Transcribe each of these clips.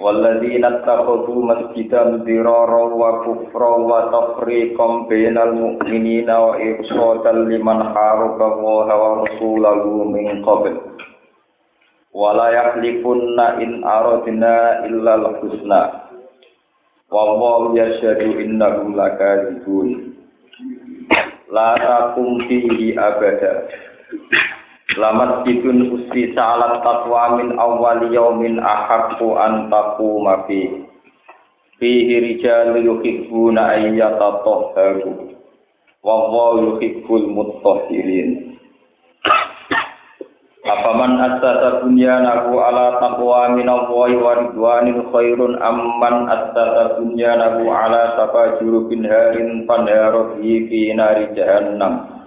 والذين اتخذوا مسجدا ضرارا وكفرا وتفريقا بين المؤمنين وإرشادا لمن حارب الله ورسوله من قبل ولا يحلفن إن أردنا إلا الحسنى والله يشهد إنهم لكاذبون لا تقم فيه أبدا Lamat bidun usti salat tatwa min awwali yaumin ahaqqu an taquma fi. Fihi rijalu yuhibbuna ayyatatahharu wallahu yuhibbul mutahhirin Afaman assasa bunyanahu ala taqwa min Allahi wa ridwanin khairun amman assasa bunyanahu ala safa jurubin harin panharu fi nari jahannam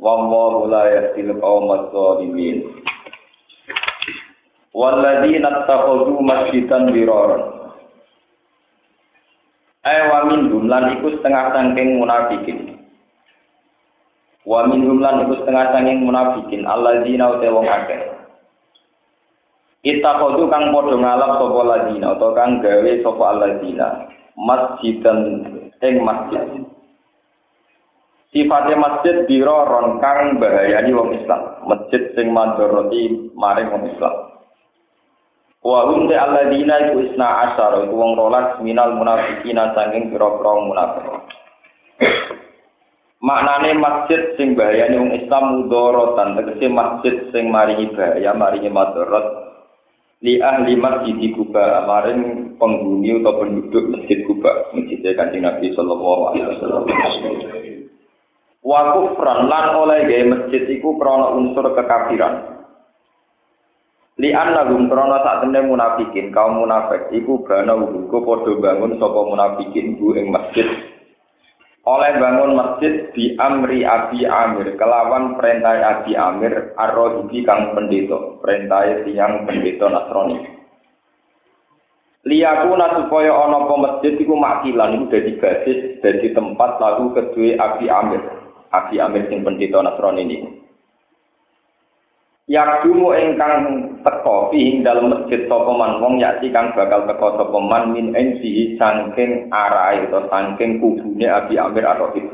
wallahu la yahdil qaumadz zalimin walladzina takhadhu masjidan diraran ay wa min lan iku setengah sangking munafikin. Wa min lan iku setengah sangking munafikin. Alladzina uta wong akeh. Itakodu kang padha ngalap sapa ladina utawa kang gawe sapa alladzina masjidan ing masjid Sifatnya masjid diroron kang bahayani wong Islam. Masjid sing mandoroti maring wong Islam. Wa hum te alladzina iku isna asyara iku wong rolas minal munafiqina saking pira-pira munafik. Maknane masjid sing bahayani wong Islam mudorotan tegese masjid sing maringi bahaya maringi madorot li ahli masjid Kuba maring penghuni atau penduduk masjid Kuba masjid kanjeng Nabi sallallahu alaihi wasallam. Wa kufran lan oleh gawe masjid iku krana unsur kekafiran. Li annahum krana sak temne munafikin kaum munafik iku bana uga padha bangun sapa munafikin bu ing masjid. Oleh bangun masjid di amri abi amir kelawan perintah abi amir arrohibi kang pendeta perintah tiang pendeta nasrani. Liyakuna supaya ana apa masjid iku makilan iku dadi basis dadi tempat lalu kedue abi amir Abi Amir sing pendeta Nasrani ini. Yakdumu ingkang teko ing dalam masjid sapa man wong yakti kang bakal teko sapa man min ensi saking arahe utawa saking kubune Abi Amir Ar-Rahib.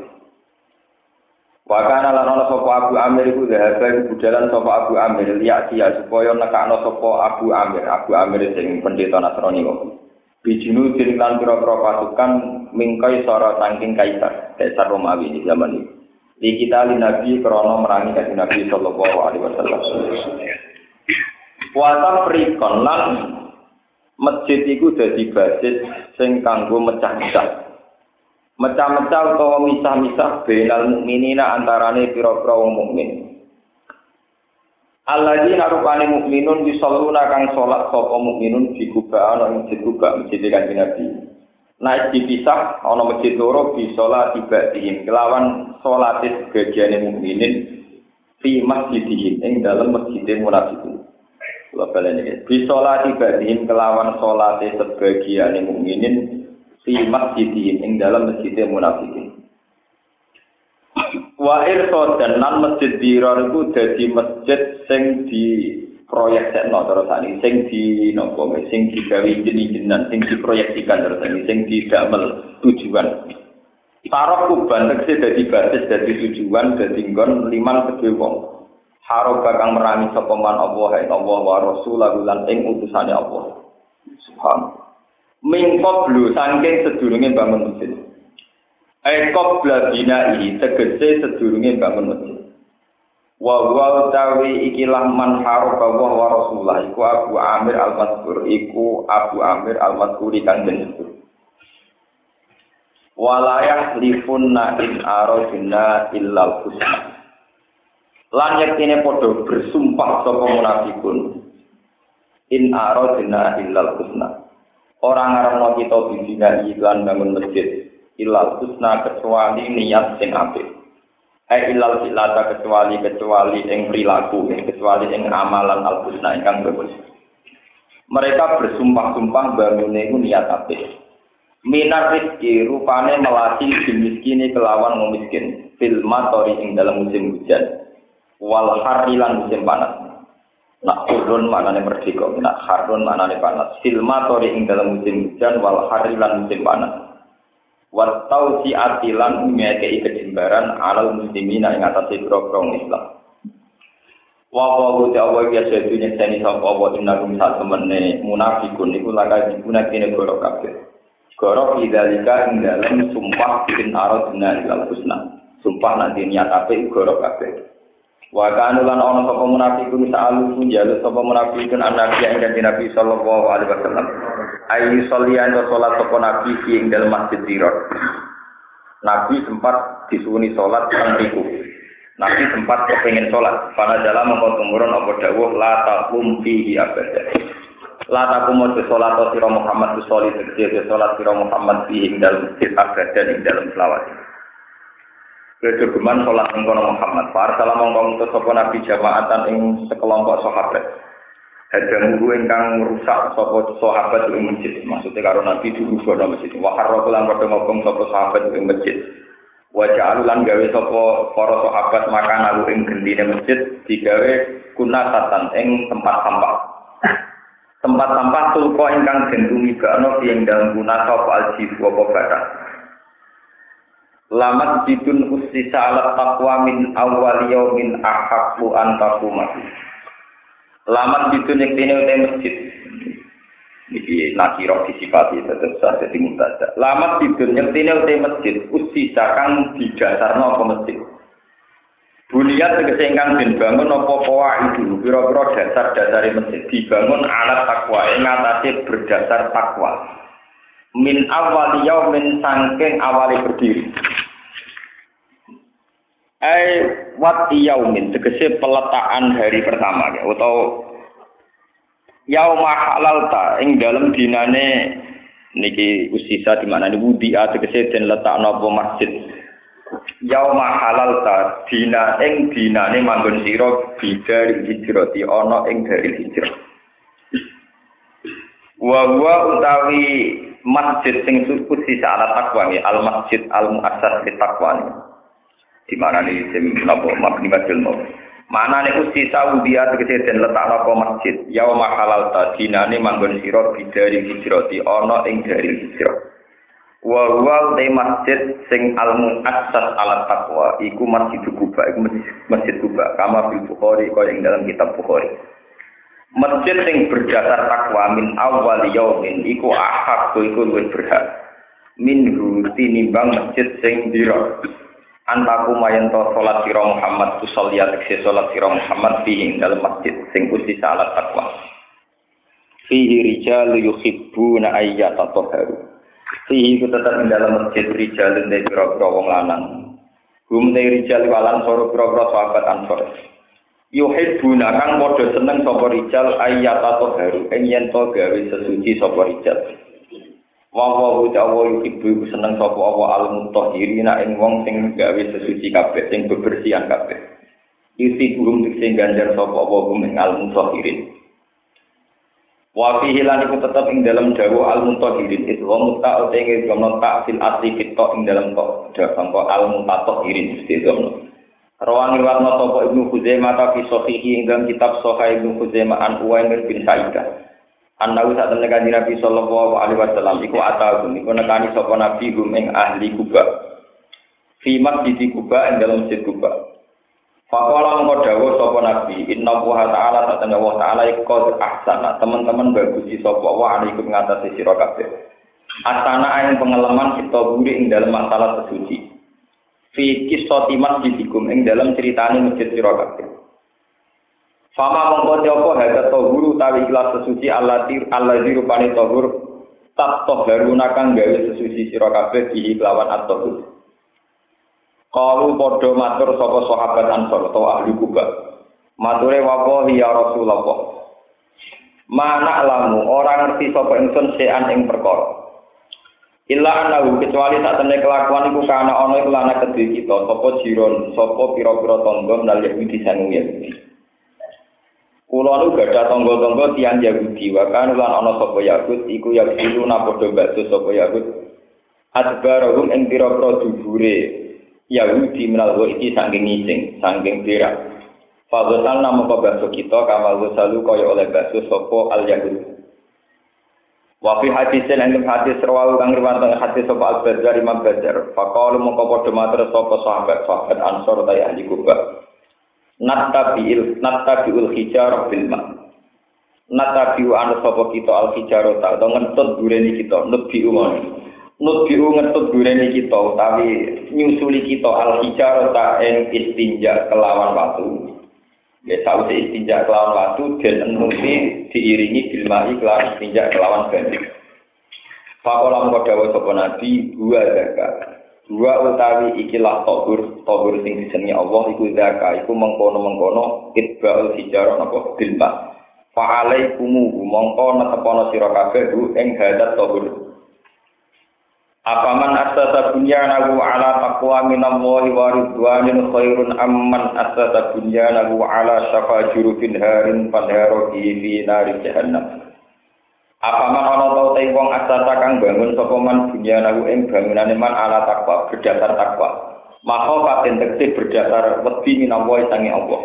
Wa kana lan ana sapa Abu Amir iku dhahaba budalan sapa Abu Amir liya dia supaya nekakno sapa Abu Amir, Abu Amir sing pendeta Nasrani kok. Bijinu din lan pira-pira pasukan mingkai sora saking kaisar, kaisar Romawi di zaman itu. Di kita li nabi krono merangi kaji nabi sallallahu alaihi wasallam. Wata prikon lan masjid iku dadi basis sing kanggo mecah-mecah. Mecah-mecah utawa misah-misah benal mukminina antarane pira-pira wong mukmin. Alladzina rupane mukminun yusalluna kang salat sapa mukminun di kuba ana ing kuba masjid kanjeng Nabi naik dipisah ana masjid loro bi salat tiba dihim kelawan salat sebagian mukminin fi masjidihim ing dalam masjid munafikin. Kula balen iki bi salat tiba dihim kelawan salat sebagian mukminin fi masjidihim ing dalam masjid munafikin. Wa irsa dan nan masjid dirar iku dadi masjid sing di proyek sekno terus ini sing di nopo sing digawe jenis-jenisan sing diproyeksikan terus ini sing didamel tujuan. Tarok kuban tegese dadi basis dadi tujuan dadi nggon liman kedhe wong. Haro bakang merangi sapa man Allah ing Allah wa rasulahu lan ing utusane Allah. Subhan. Mingkop blu saking sedurunge bangun masjid. Ekop bladina tegese sedurunge bangun masjid wa wa tawi ikilah man haraba wa wa rasulullah. Iku Abu Amir al-Mazkur. Iku Abu Amir al-Mazkuri kang disebut walayah lifunna in aradina illa husna. Lan yektine padha bersumpah sapa munafikun. In aradina illa husna. Orang ngarepno kita bidina iklan bangun masjid. Ilal husna kecuali niat sing apik. Eh ilal silata kecuali kecuali ing perilaku, kecuali ing amalan al husna ingkang bagus. Mereka bersumpah-sumpah bangun itu niat apik. Minar rizki rupane melati dimiskini kelawan memiskin. Fil matori ing dalam musim hujan. Wal harilan musim panas. Nak urun maknane merdeka, nak harun maknane panas. Filmatori ing dalam musim hujan wal harilan musim panas. Wat si atilan ngekei kejembaran alal muslimina ing atase grogrong Islam. Wa wa ta wa ya sedu nyekeni sapa wa inna kum sak temene munafikun iku laka dipuna kene goro kabeh. Goro idalika ing dalam sumpah bin aradna ilal husna. Sumpah nanti niat apik goro kabeh. Wa kanu lan ana sapa munafikun sa'alu jalu sapa munafikun annabi ing kanjeng Nabi sallallahu alaihi wasallam. Ayu sholian wa salat sapa nabi ing dalem masjid Tirot. Nabi sempat disuwuni salat nang riku. Nabi sempat kepengin salat. Pada dalam mengko tumurun apa dawuh la taqum fihi abada. La taqum wa salat sira Muhammad sallallahu alaihi wasallam salat sira Muhammad fihi ing dalem masjid abada ing dalem selawat. Kejogeman sholat kono Muhammad. Para salam utus sapa nabi jamaatan ing sekelompok sahabat. Hadang guru ingkang rusak sapa sahabat ing masjid. Maksudnya karo nabi dulu kono masjid. Wa harraqu lan padha ngobong sapa sahabat ing masjid. Wa ja'alu gawé sapa para sahabat makan aku ing gendine masjid digawe kunatatan ing tempat sampah. tempat sampah tulko ingkang den tumibakno ing dalem kunata apa aljif apa batas. Lamat bidun usisa ala taqwa min awal yaumin ahaqqu an Lamat bidun yang tine utai masjid. Iki nakiro disifati tetap sah jadi muntada. Lamat bidun yang tine utai masjid usisa kang didasarno apa masjid. Buliat tegese ingkang den bangun apa poa itu pira-pira dasar dasar masjid dibangun alat takwa ing atase berdasar takwa. Min awal yaumin sangking awali berdiri. ai wat yaumin tegese peletakan hari pertama ya atau yauma halalta ing dalam dinane niki usisa di mana ini wudi tegese den letakno apa masjid. Yauma halalta dina ing dinane manggon sira bidar hijrati ana ing dari hijrah. Wa wa utawi masjid sing suci ala takwa al masjid al muassas li takwa di mana nih sim nopo mabni majul mau mana nih usi Saudi tegese den letak nopo masjid? Yaum halal tadinane manggon sira bidari hijrati ana ing dari hijrah. Wa wa te masjid sing al muassas ala taqwa iku masjid Kuba iku masjid Kuba kama bil Bukhari kaya ing dalam kitab Bukhari. Masjid sing berdasar takwa min awal yaumin iku ahak iku luwih berhak. Min tinimbang masjid sing dira antaku mayen to salat sira Muhammad tu sholat tekse salat sira Muhammad fi dalam masjid sing kusti salat takwa. Fihi rijal yuhibbuna ayyata taharu fihi ku tetap ing dalam masjid rijal ndek pira-pira wong lanang. Hum te rijal walan soro pira-pira sahabat ansor. Yuhibbuna kang padha seneng sapa rijal ayyata taharu ing yen to gawe sesuci sapa rijal Wa wa utawa ibu seneng sapa apa al mutahhirina ing wong sing gawe sesuci kabeh sing bebersihan kabeh. Isi burung sing ganjar sapa apa gum ing al mutahhirin. Wa fihi lan iku tetep ing dalam dawu al mutahhirin itu wa muta utawa gono tak fil asli kita ing dalam kok dawu al mutahhirin mesti gono. Rawan riwayat sapa Ibnu Khuzaimah ta fi sahihi ing dalam kitab Sahih Ibnu Khuzaimah an Uwaimir bin Sa'idah. Anahu saat temen kanjeng Nabi sallallahu alaihi wasallam iku atagum iku nekani sapa nabi gum ing ahli Kuba. Fi masjid Kuba ing dalam masjid Kuba. Faqala mengko dawuh sapa nabi inna wa ta'ala temen wa ta'ala iku ahsana teman-teman bagusi sapa wa alaikum ngatasi sira kabeh. Asana ing pengalaman kita buri ing dalam masalah sesuci. Fi kisati masjidikum ing dalam ceritane masjid sira. Fama mongko apa hada tohuru tawi ikhlas sesuci allatir allazi rupane tohur tak toharuna kang gawe sesuci sira kabeh di kelawan at-tohur. Kalu padha matur sapa sahabat Ansor atau ahli Kuba. Mature wapo ya Rasulullah. Mana lamu orang ngerti sapa ingsun sean ing perkara. Illa anahu kecuali tak temne kelakuan iku kana ana iku lana kita sapa jiron sapa pira-pira tangga nal Yahudi sang Yahudi. Kula nu gadah tangga-tangga tiyang Yahudi wa kan lan ana sapa Yahud iku Yahudi na padha bakso sapa Yahud. Adbarahum ing pira-pira dubure Yahudi menal iki saking ngising saking berak. Fadhal nama bakso kita kamal salu kaya oleh bakso sapa al Yahudi. Wa fi hadisin ing hadis rawu kang riwayat hadis sapa Al Bazar Imam Bazar. Faqalu mongko padha matur sapa sahabat sahabat Ansor ta ahli Kuba. Nattabi'il nattabi'ul hijarah bil ma. Nattabi'u an sapa kita al hijarah ta to ngentut dureni kita nebi umon. Nutbi'u ngentut dureni kita utawi nyusuli kita al hijarah ta ing istinja kelawan watu. Ya sausi istinja kelawan watu dan enuti diiringi bilmai kelawan istinja kelawan banyu. Fakola mengko dawuh sapa nabi dua zakat. Dua utawi ikilah tohur, tohur sing disenengi Allah iku zakat, iku mengkono-mengkono itba'ul hijarah napa bilma. Fa'alaikumu mongko netepono sira kabeh ing hadat tohur. Apaman asasa bunyanahu ala taqwa minallahi wa ridwanin khairun amman asasa bunyanahu ala syafa jurufin harin panharo fi nari jahannam. Apaman ana tau te wong asasa kang bangun sapa man bunyanahu ing bangunane man ala taqwa berdasar takwa. Maka paten tekti berdasar wedi minallahi sange Allah.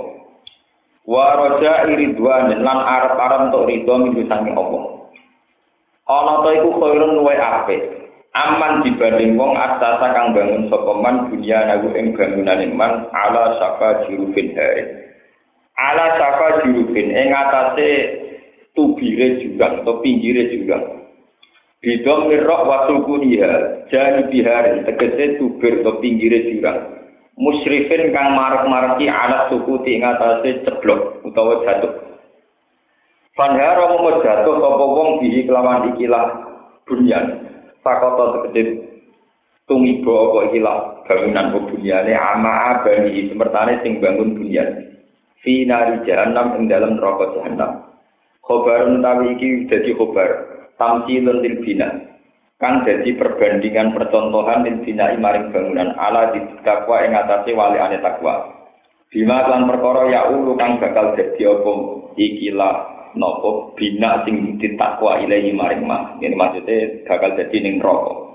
Wa raja ridwanin lan arep-arep untuk ridho minggu sange Allah. Ana ta iku khairun luwe apik. aman dibanding wong asasa kang bangun sapa man dunya nagu ing bangunan man ala saka jurufin hae ala saka jurufin ing atase tubire juga atau pinggire juga bidom mirok waktu kunia jadi bihar tegese tubir atau pinggire juga musyrifin kang marak-maraki alat suku ing atase ceblok utawa jatuh Fanhara mau jatuh sapa wong bihi kelawan ikilah bunyan Sakoto tegede tumibo apa ikilah bangunan dunyane ama abani semertane sing bangun dunia. Fi nari jahannam ing dalam neraka jahannam. Khobarun utawi iki dadi khobar tamsilun lil bina. Kang dadi perbandingan percontohan lil bina maring bangunan ala di takwa ing atase wali ane takwa. Bima lan perkara ya ulu kang bakal dadi apa ikilah nopo bina sing ditakwa ilahi maring mah. Ini maksudnya bakal jadi ning neraka.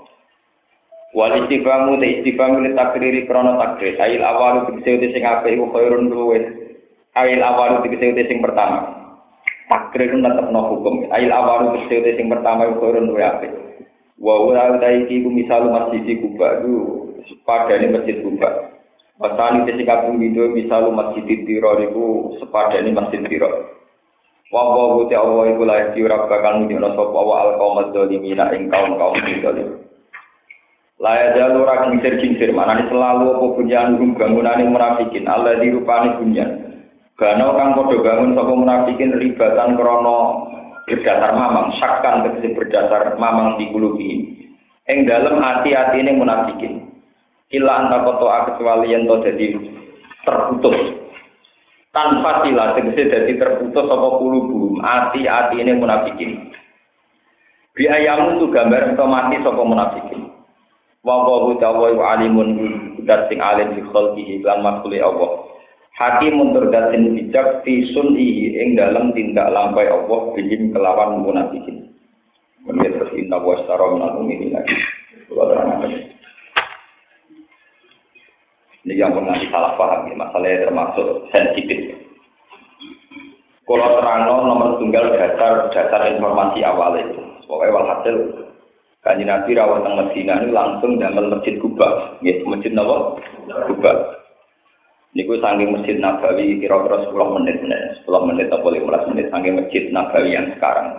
Wal istifamu te istifamu li takriri krono takrir. Ail awalu dikese sing apik iku khairun luwe. Ail awalu dikese sing pertama. Takrir tetep no hukum. Ail awalu dikese sing pertama khairun luwe apik. Wa ora iki ku misal masjid Kuba itu sepadane masjid Kuba. Te sing kaping video misal masjid Tiro iku sepadane masjid Tiro. Wa wa wa ta wa iku la iki ora bakal nunjukno sapa wa al qaum dzalimina ing kaum-kaum zalim. La ya jalu ora kincir-kincir manane selalu apa bunyan rum bangunane munafikin Allah dirupani bunyan. Gano kang padha bangun sapa munafikin ribatan krana berdasar mamang, sakkan tegese berdasar mamang di kulubi. Ing dalem hati-atine munafikin. Kila anta koto kecuali yang to jadi terputus tanpa sila tegese dadi terputus apa kulubu ati-ati ini munafikin biayamu tu gambar otomatis apa munafikin wa wa wa alimun dat sing alim fi khalqihi lan makhluk Allah hakimun turdat sing bijak fi sun'i ing dalam tindak lampai Allah bilim kelawan munafikin Kemudian terus inna wa syara minal mu'minin lagi. Ini yang pernah salah paham, ya. masalahnya termasuk sensitif. Kalau terang nomor tunggal dasar dasar informasi awal itu. Pokoknya walhasil kanji Nabi rawat teng Medina ini langsung dalam masjid Kuba, ya masjid Nawa Kuba. Niku saking masjid Nabawi kira-kira 10 menit, 10 menit atau 15 menit saking masjid Nabawi yang sekarang.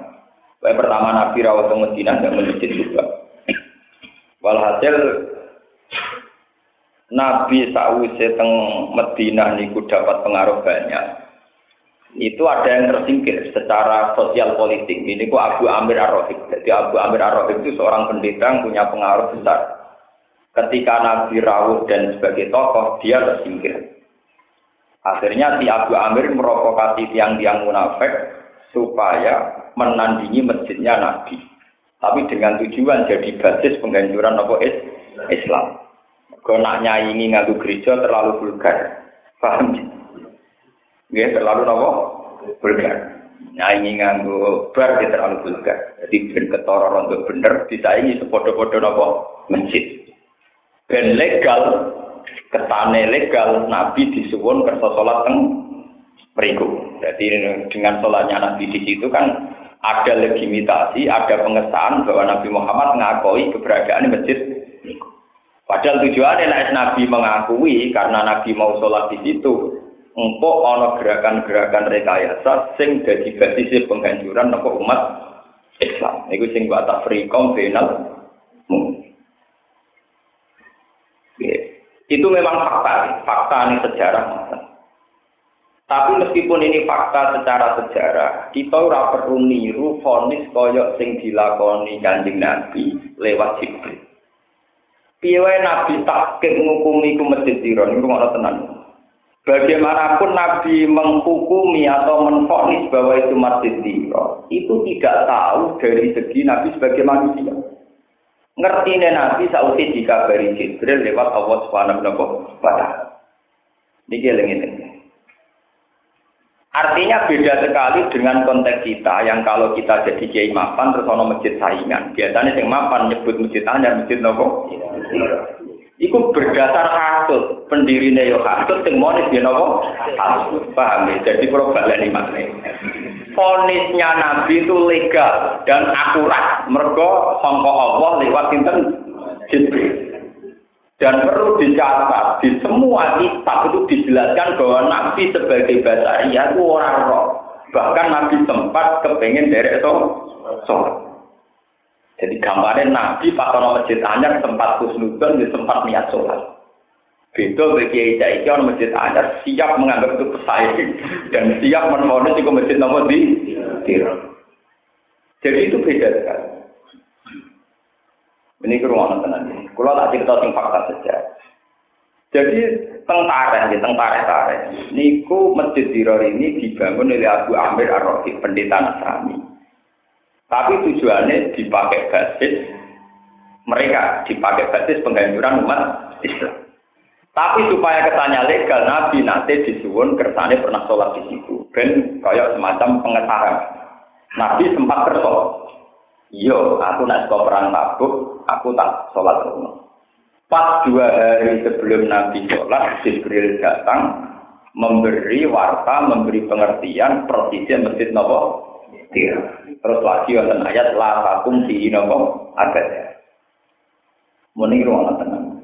Pokoknya pertama Nabi rawat teng Medina dan masjid Kuba. Walhasil Nabi sakwise teng Madinah niku dapat pengaruh banyak. Itu ada yang tersingkir secara sosial politik. Ini ku Abu Amir Ar-Rahib. Jadi Abu Amir Ar-Rahib itu seorang pendeta yang punya pengaruh besar. Ketika Nabi rawuh dan sebagai tokoh, dia tersingkir. Akhirnya si Abu Amir merokokasi tiang-tiang munafik supaya menandingi masjidnya Nabi. Tapi dengan tujuan jadi basis penghancuran apa Islam. Kau nak nyaingi ngadu gereja terlalu vulgar. Paham? Ya, terlalu apa? Vulgar. Nyaingi nganggu bar dia terlalu vulgar. Jadi ben ketara untuk bener disaingi sepodo-podo apa? Masjid. Ben legal, ketane legal Nabi disuwun kersa salat teng mriku. Jadi dengan sholatnya Nabi di situ kan ada legitimasi, ada pengesahan bahwa Nabi Muhammad mengakui keberadaan masjid. Padahal tujuannya nek Nabi mengakui karena Nabi mau sholat di situ, engkau ono gerakan-gerakan rekayasa sing jadi basis penghancuran nopo umat Islam. Iku sing buat frikom final. Itu memang fakta, fakta ini sejarah. Tapi meskipun ini fakta secara sejarah, kita ora perlu niru fonis koyok sing dilakoni Kanjeng Nabi lewat Jibril. Piye Nabi takik ngukumi ku masjid Tiro niku ngono tenan. Bagaimanapun Nabi menghukumi atau menfonis bahwa itu masjid Tiro, itu tidak tahu dari segi Nabi sebagai manusia. Ngerti Nabi sausi dikabari Jibril lewat Allah Subhanahu wa taala. Niki eling Artinya beda sekali dengan konteks kita yang kalau kita jadi kiai mapan terus ono masjid saingan. Biasanya yang mapan nyebut masjid anyar, masjid nopo. Iku berdasar hasut, pendiri yo hasut, sing monis dia nopo. Paham ya? Jadi ini makna. Fonisnya Nabi itu legal dan akurat. Mergo sangka Allah lewat sinten Jibril. Dan perlu dicatat, di semua kitab itu dijelaskan bahwa Nabi sebagai basaria itu orang roh. Bahkan Nabi sempat kepengen dari itu sholat. Jadi gambarnya Nabi pas orang masjid anyar sempat dia sempat niat sholat. Beda bagi Kiai Kiai orang masjid anyar siap menganggap itu pesaing dan siap menolong itu masjid nomor di Jadi itu beda sekali. Ini ke ruangan tenan ini. Kalau tak cerita tentang fakta saja. Jadi tentara, ya, tentara tentara. Niku masjid Diror ini dibangun oleh Abu Amir ar pendeta Nasrani. Tapi tujuannya dipakai basis mereka dipakai basis penghancuran umat Islam. Tapi supaya kesannya legal, Nabi nanti disuwun kersane pernah sholat di situ. Ben kayak semacam pengesahan. Nabi sempat kerso. Iya, aku nak sekolah perang tabuk, aku tak sholat rumah. Pas dua hari sebelum Nabi sholat, Jibril datang memberi warta, memberi pengertian persisnya masjid Nopo. Terus lagi wonten ayat la takum di Nopo abad. Muni ruang tenang.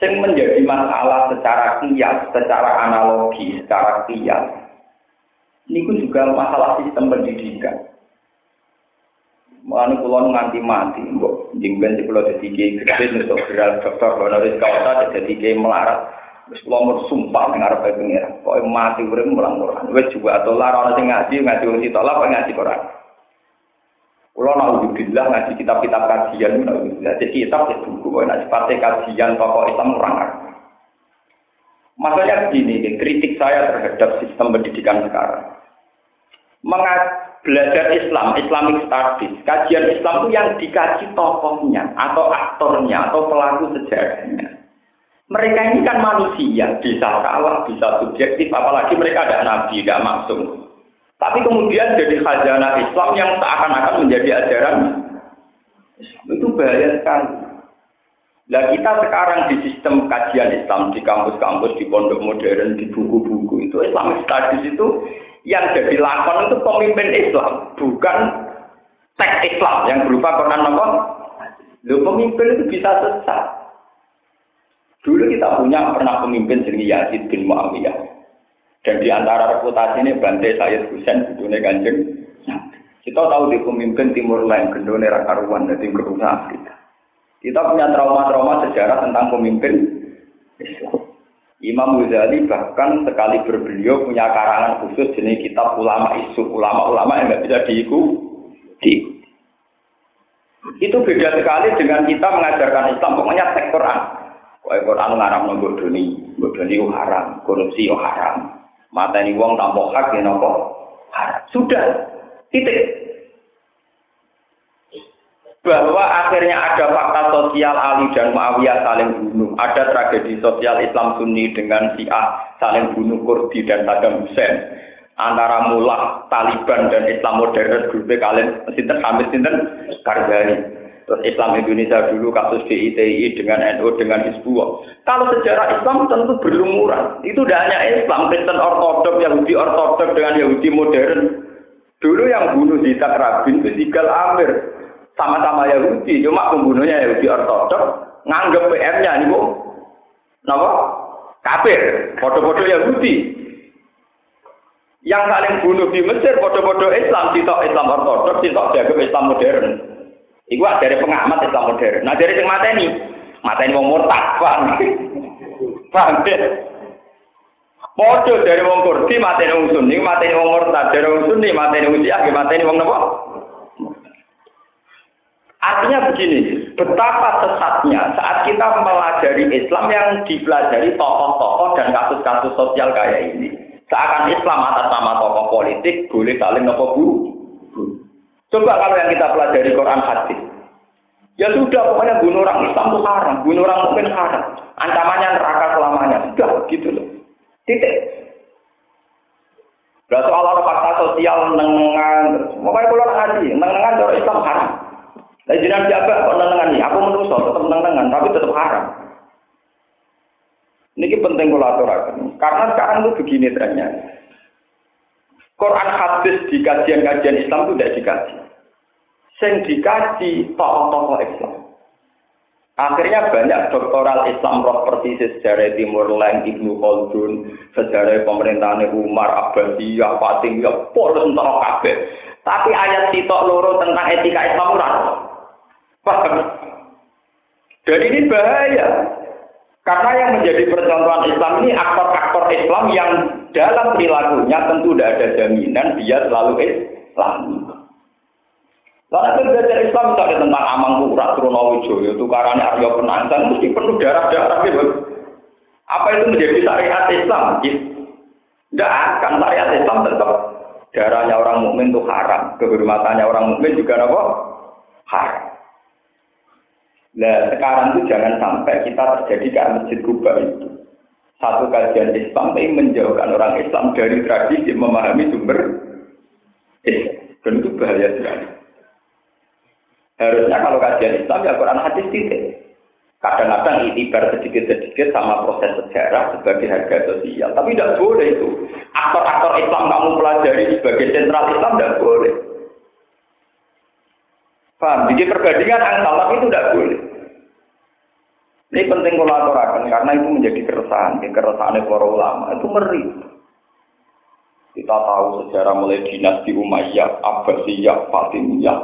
Yang menjadi masalah secara kias, secara analogi, secara kias, ini juga masalah sistem pendidikan. Mulane kula nganti mati, mbok jingben di kula dadi kiai gede untuk geral dokter honoris causa dadi kiai melarat. Wis kula mau sumpah ning arep pengira. Pokoke mati urip mulang Quran. Wis juga atau lara ana sing ngaji, ngaji wong ditolak kok ngaji Quran. Kula naudzubillah ngaji kitab-kitab kajian naudzubillah. Jadi kitab itu buku nek sipate kajian tokoh Islam kurang Maksudnya begini, kritik saya terhadap sistem pendidikan sekarang. Mengat belajar Islam, Islamic Studies, kajian Islam itu yang dikaji tokohnya, atau aktornya, atau pelaku sejarahnya. Mereka ini kan manusia, bisa salah, bisa subjektif, apalagi mereka ada nabi, tidak maksum. Tapi kemudian jadi khazanah Islam yang seakan-akan menjadi ajaran Islam. Itu bahaya sekali. Nah kita sekarang di sistem kajian Islam, di kampus-kampus, di pondok modern, di buku-buku itu, Islamic Studies itu yang jadi lakon itu pemimpin Islam, bukan teks Islam yang berupa Quran apa? Lu pemimpin itu bisa sesat. Dulu kita punya pernah pemimpin jenis Yazid bin Muawiyah. Dan di antara reputasi ini Bante Sayyid Husain dunia kanjeng. Kita tahu di pemimpin Timur Lain, gendone Rakaruan, dan Timur Afrika. Kita punya trauma-trauma sejarah tentang pemimpin. Imam Ghazali bahkan sekali berbeliau punya karangan khusus jenis kitab ulama isu ulama-ulama yang nggak bisa diikuti. Itu beda sekali dengan kita mengajarkan Islam pokoknya teks Quran. Kau Quran ngarang nunggu doni, doni haram, korupsi haram, mata ini uang tanpa hak ya nopo. Sudah. Titik. Bahwa akhirnya ada fakta sosial Ali dan Muawiyah saling bunuh. Ada tragedi sosial Islam Sunni dengan Syiah saling bunuh Kurdi dan Saddam Hussein. Antara mullah Taliban dan Islam modern grup kalian sinten Hamid sinten Karzai. Terus Islam Indonesia dulu kasus DITI dengan NU dengan Hizbullah. Kalau sejarah Islam tentu berlumuran. Itu tidak hanya Islam, Kristen Ortodok, Yahudi Ortodok dengan Yahudi modern. Dulu yang bunuh di Rabin itu Sigal Amir sama-sama Yahudi, cuma pembunuhnya Yahudi Ortodok nganggep PM-nya nih bu, napa? Kafir, foto-foto Yahudi. Yang saling bunuh di Mesir foto-foto Islam, sitok Islam Ortodok, jaga Islam modern. Iku dari pengamat Islam modern. Nah dari ini, mata ini mau murtad, paham? Paham Podo dari wong Kurdi mata ini wong Sunni, mata ini wong murtad, dari wong Sunni mata ini wong Syiah, mata ini wong napa? Artinya begini, betapa sesatnya saat kita melajari Islam yang dipelajari tokoh-tokoh dan kasus-kasus sosial kayak ini. Seakan Islam atas nama tokoh politik boleh saling nopo bu. Coba kalau yang kita pelajari Quran hadis. Ya sudah, pokoknya bunuh orang Islam itu haram, bunuh orang mungkin haram. Ancamannya neraka selamanya. Sudah, gitu loh. Titik. Berarti soal ada fakta sosial nengan, pokoknya kalau ngaji, nengan cara Islam haram. Lah jenengan jaga kok nenengan aku menuso tetap nenengan tapi tetap haram. Ini penting kalau aturakan. Karena sekarang itu begini trennya. Quran hadis di kajian-kajian Islam itu tidak dikaji. Sing dikaji tokoh-tokoh Islam. Akhirnya banyak doktoral Islam roh persis sejarah Timur Leng, Ibnu Khaldun, sejarah pemerintahan Umar, Abbasiyah, Fatimiyah, polos entara kabeh. Tapi ayat sitok loro tentang etika Islam ora. Paham? Dan ini bahaya. Karena yang menjadi percontohan Islam ini aktor-aktor Islam yang dalam perilakunya tentu tidak ada jaminan dia selalu Islam. Lalu itu belajar Islam misalnya tentang Amang Pura, Trunowijoyo, tukarannya Aryo Penantang, mesti penuh darah-darah gitu. Apa itu menjadi syariat Islam? Tidak akan syariat Islam tetap darahnya orang mukmin itu haram, kehormatannya orang mukmin juga apa? Haram. Nah sekarang itu jangan sampai kita terjadi kayak masjid Kuba itu. Satu kajian Islam tapi menjauhkan orang Islam dari tradisi memahami sumber Islam. Dan itu bahaya sekali. Harusnya kalau kajian Islam ya Quran hadis titik. Kadang-kadang itibar sedikit-sedikit sama proses sejarah sebagai harga sosial. Tapi tidak boleh itu. Aktor-aktor Islam kamu pelajari sebagai sentral Islam tidak boleh. Paham? Jadi perbandingan itu tidak boleh. Ini penting kolaborasi karena itu menjadi keresahan, keresahan para ulama itu meri. Kita tahu sejarah mulai dinasti Umayyah, Abbasiyah, Fatimiyah,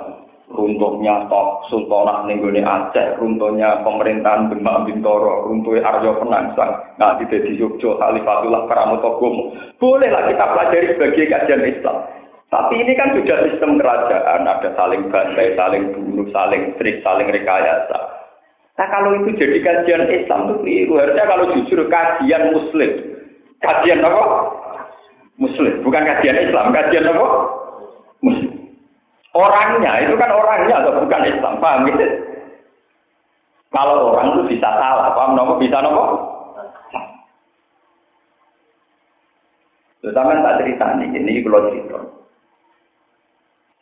runtuhnya Tok Sultanah Nenggone Aceh, runtuhnya pemerintahan Demak Bintoro, runtuhnya Aryo Penangsang, nah di Yogyo, Khalifatullah Karamotogomo. Bolehlah kita pelajari sebagai kajian Islam. Tapi ini kan sudah sistem kerajaan, ada saling bantai, saling bunuh, saling trik, saling rekayasa. Nah kalau itu jadi kajian Islam itu keliru. Harusnya kalau jujur kajian Muslim. Kajian apa? Muslim. Bukan kajian Islam. Kajian apa? Muslim. Orangnya, itu kan orangnya atau bukan Islam. Paham gitu? Kalau orang itu bisa salah. Paham nopo? Bisa nopo? Terutama tak cerita nih, ini kalau cerita.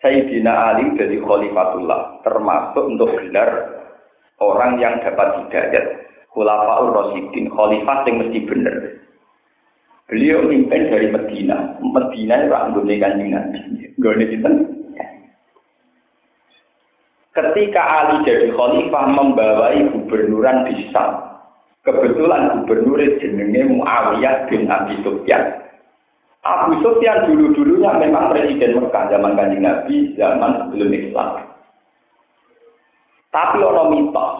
Sayyidina Ali jadi khalifatullah, termasuk untuk gelar orang yang dapat hidayat. Khulafaur Rasidin, khalifah yang mesti benar. Beliau mimpin dari Medina. Medina itu anggone kanjeng Nabi. Ketika Ali jadi khalifah membawai gubernuran di Syam. Kebetulan gubernur jenenge Muawiyah bin Abi Sufyan. Abu Sufyan dulu-dulunya memang presiden Mekah zaman kanjeng Nabi, zaman sebelum Islam. Tapi ono mitos,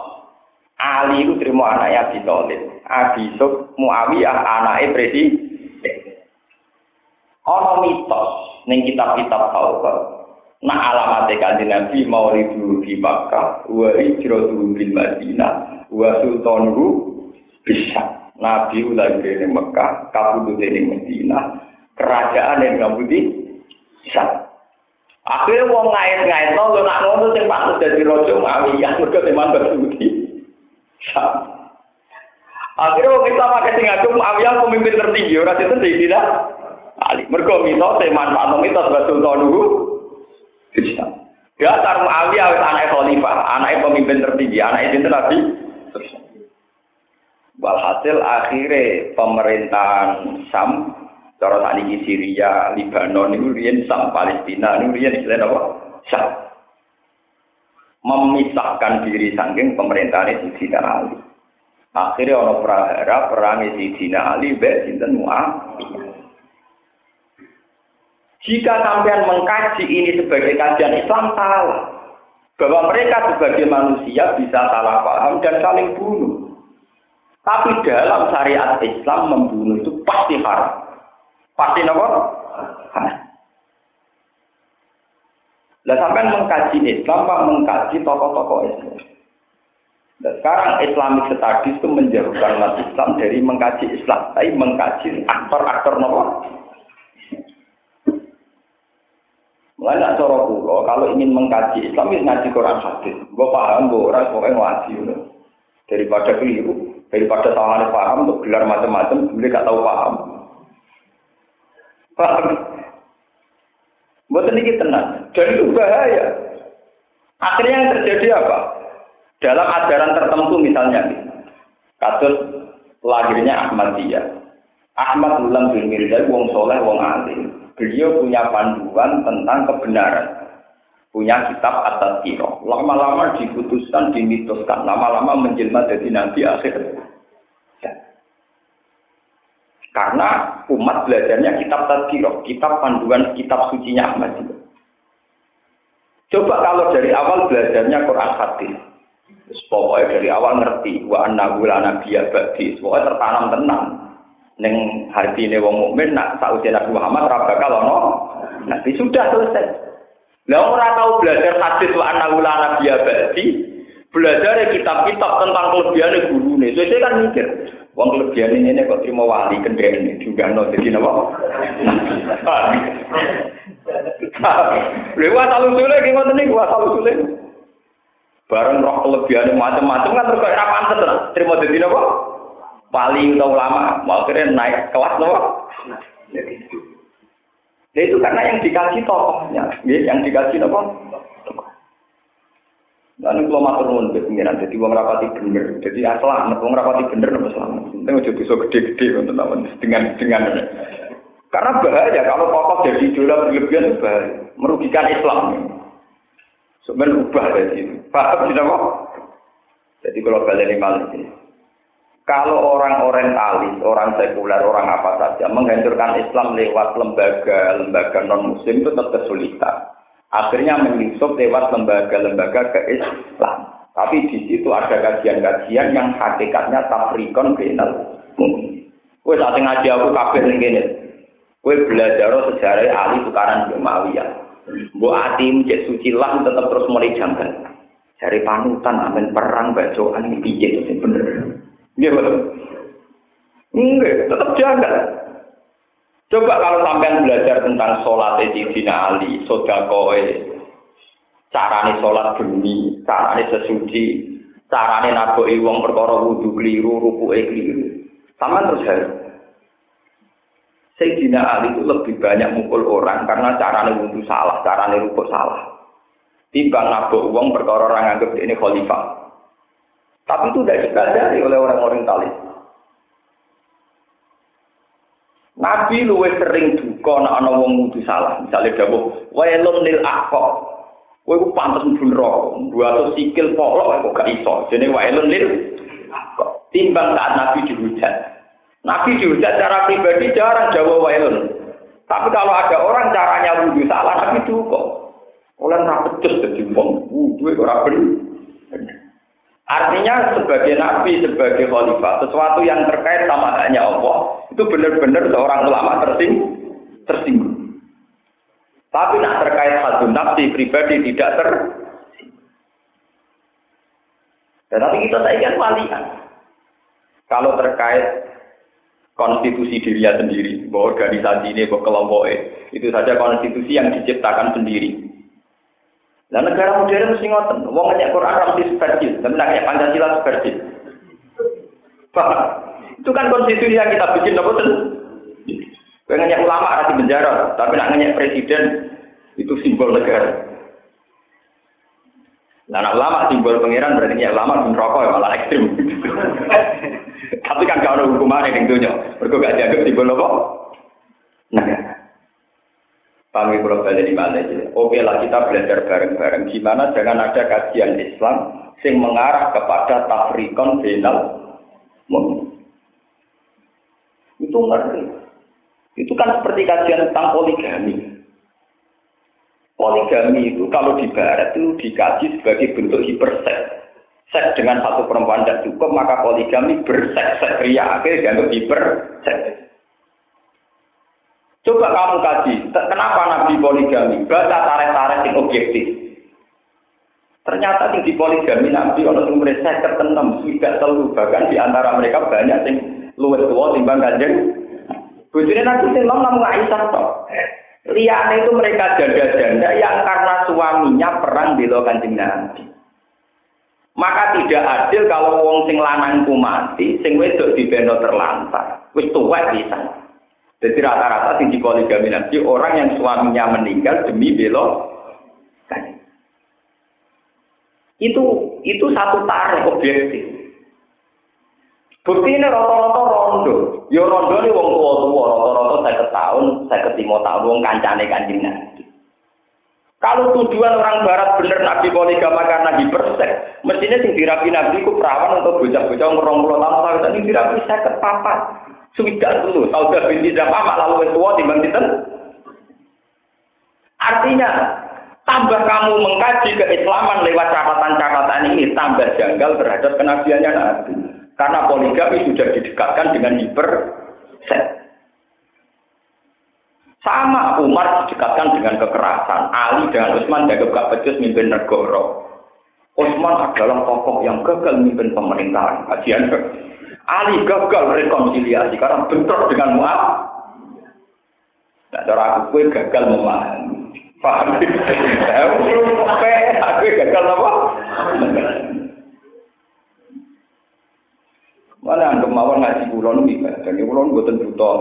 Ali itu terima anaknya Abi Thalib. Abi Suf Muawiyah anaknya presiden. Ono mitos ning kitab-kitab Taurat. Nah alamat kanjeng Nabi mau ribu di Makkah, wa hijratu bil Madinah, wa sultanuhu bisa. Nabi ulah di Mekah, kabudut di Madinah, kerajaan yang ngabuti Syam. Akhirnya wong ngait-ngait no, lo nak ngono sing patut dadi raja Muawiyah mergo teman bersudi. Akhirnya wong Islam akeh sing ngaku Muawiyah pemimpin tertinggi ora itu Sayyidina Ali. Mergo mito teman manung itu sebagai sultan dulu. Dasar Muawiyah wis anak khalifah, anak pemimpin tertinggi, anak itu Nabi. Walhasil akhirnya pemerintahan Sam Cara saat ini Syria, Libanon, itu rian Sam, Palestina, itu rian apa? Sam. Memisahkan diri saking pemerintahan Sidina Ali. Akhirnya ono prahara perang Sidina Ali mbek sinten Muawiyah. Jika sampean mengkaji ini sebagai kajian Islam salah. Bahwa mereka sebagai manusia bisa salah paham dan saling bunuh. Tapi dalam syariat Islam membunuh itu pasti haram. Pasti nopo? Lah sampai mengkaji Islam, Pak mengkaji tokoh-tokoh Islam. Dan sekarang Islamic Studies itu menjauhkan umat Islam dari mengkaji Islam, tapi mengkaji aktor-aktor nopo. Mulai cara kulo, kalau ingin mengkaji Islam, ini ngaji Quran hadis. Gue paham, gue orang pokoknya ngaji. Daripada keliru, daripada salah paham, untuk gelar macam-macam, gue gak tahu paham. Paham? Buat ini tenang. Dan itu bahaya. Akhirnya yang terjadi apa? Dalam ajaran tertentu misalnya, kasus lahirnya Ahmadiyah. Ahmad ulang bin Mirza, wong soleh, wong alim. Beliau punya panduan tentang kebenaran. Punya kitab atas kiro. Lama-lama diputuskan, dimitoskan. Lama-lama menjelma jadi nabi akhir. Karena umat belajarnya kitab tadkirah, kitab panduan, kitab sucinya juga. Coba kalau dari awal belajarnya Quran hadis. Pokoknya dari awal ngerti wa anna la nabiyya ba'di. Pokoknya tertanam tenang. Neng hati ini wong mukmin nak sausia Nabi Muhammad ora bakal ono. Nanti sudah selesai. Lah orang tahu belajar hadis wa anna la nabiyya ba'di, belajar kitab-kitab tentang kelebihan gurune. Jadi kan mikir, Wong kelebihan ini kok terima wali ini juga no jadi nopo. Lewat asal usulnya gimana nih? Gua asal usulnya. Bareng roh kelebihan macam-macam kan terus kayak pantes lah. Terima jadi nopo. Wali atau ulama mau kira naik kelas nopo. Nah, itu karena yang dikasih tokohnya, yang dikasih nopo. Lalu kalau matur nuwun ke pengiran, jadi uang rapati bener. Jadi asal amat uang rapati bener nopo selamat. Ini udah bisa gede-gede untuk teman dengan dengan karena bahaya kalau tokoh jadi idola berlebihan bahaya, merugikan Islam. Sebenarnya ubah dari itu. Paham tidak kok? Jadi kalau balik ini kalau orang orientalis, orang sekuler, orang apa saja menghancurkan Islam lewat lembaga-lembaga non Muslim itu tetap kesulitan akhirnya menyusup lewat lembaga-lembaga ke Islam. Tapi di situ ada kajian-kajian yang hakikatnya tafrikon benal. Wes saat ngaji aku kafir kene. Kowe belajar sejarah Ali tukaran Umayyah. Mbok ati cek suci lah tetap terus mulai janggal. Cari panutan amen perang bacaan iki piye bener. Nggih. Enggak, tetap janggal. Coba kalau sampai belajar tentang sholat Sayyidina Ali, sodakoe, carane sholat bumi, carane sesuci, carane naboi wong perkara wudhu keliru, rukuke keliru. Sama terus harus. Sayyidina Ali itu lebih banyak mukul orang karena carane wudhu salah, carane rukuk salah. Timbang nabok uang perkara orang anggap ini khalifah. Tapi itu tidak dipelajari oleh orang-orang talis. Nabi luwih sering duka nek ana wong wudu salah. Misale dawuh, "Wailun lil aqqa." Kowe ku pantes mlebu neraka. Buat sikil polok kok gak iso. Jenenge wailun lil. Timbang saat Nabi dihujat. Nabi dihujat secara pribadi jarang jawab wailun. Tapi kalau ada orang caranya wudu salah, Nabi duka. Oleh ora becus dadi wong wudu ora bener. Artinya sebagai nabi, sebagai khalifah, sesuatu yang terkait sama hanya Allah, itu benar-benar seorang ulama tersing, tersinggung. Tapi nak terkait hadun nafsi pribadi tidak ter. Tetapi kita saya kan walian. Kalau terkait konstitusi dirinya sendiri, bahwa organisasi ini, bahwa kelompok itu saja konstitusi yang diciptakan sendiri Nah negara modern mesti ngoten, wong ngajak Quran ra mesti seperti, tapi nak Pancasila seperti. Itu kan konstitusi yang kita bikin apa tuh? Pengen ulama rati penjara, tapi nak ngajak presiden itu simbol negara. Nah, anak ulama simbol pangeran berarti ya ulama pun rokok ya malah ekstrim. Tapi kan gak ada hukuman yang dunia. Mereka gak dianggap simbol apa? Nah, kami di mana aja. Oke lah kita belajar bareng-bareng. Gimana jangan ada kajian Islam yang mengarah kepada tafrikon final Itu ngerti. Itu kan seperti kajian tentang poligami. Poligami itu kalau di barat itu dikaji sebagai bentuk hiperseks. Seks dengan satu perempuan tidak cukup, maka poligami berseks-seks ria. Akhirnya dianggap hiperseks. Coba kamu kaji, kenapa Nabi poligami? Baca tarik-tarik yang objektif. Ternyata di poligami Nabi orang yang mereka ketenem, tidak selalu bahkan di antara mereka banyak yang luwes tua timbang kanjeng. Bujurnya Nabi sing namun Aisyah toh. Liane itu mereka janda-janda yang karena suaminya perang di kancing Nabi. Maka tidak adil kalau wong sing lanangku mati, sing wedok dibeno terlantar. Wis tuwek bisa. Jadi rata-rata sing poligami Nabi orang yang suaminya meninggal demi belo kan. Itu itu satu tarik objektif. Bukti ini rata-rata rondo. Ya rondo ini wong tua-tua, rata-rata saya tahun, saya ketimo tahun, wong kancane kanjeng. Kalau tujuan orang barat bener Nabi poligama karena hipersek, mestinya sing dirapi Nabi ku perawan untuk bocah-bocah ngurung puluh tahun tapi dirapi saya kepapat. Sudah dulu, Saudah binti Zamama lalu tua timbang sinten. Artinya, tambah kamu mengkaji keislaman lewat catatan-catatan ini, tambah janggal terhadap kenabiannya Nabi. Karena poligami sudah didekatkan dengan hiper set. Sama Umar didekatkan dengan kekerasan. Ali dengan Utsman jaga gak becus mimpin negara. Utsman adalah tokoh yang gagal mimpin pemerintahan. Kajian Ali gagal rekonsiliasi karena bentrok dengan Mu'ab. Nah, cara aku gue gagal memahami. Paham? Aku gagal apa? Mana anggap mawon ngaji kulon iki dan kulon mboten buta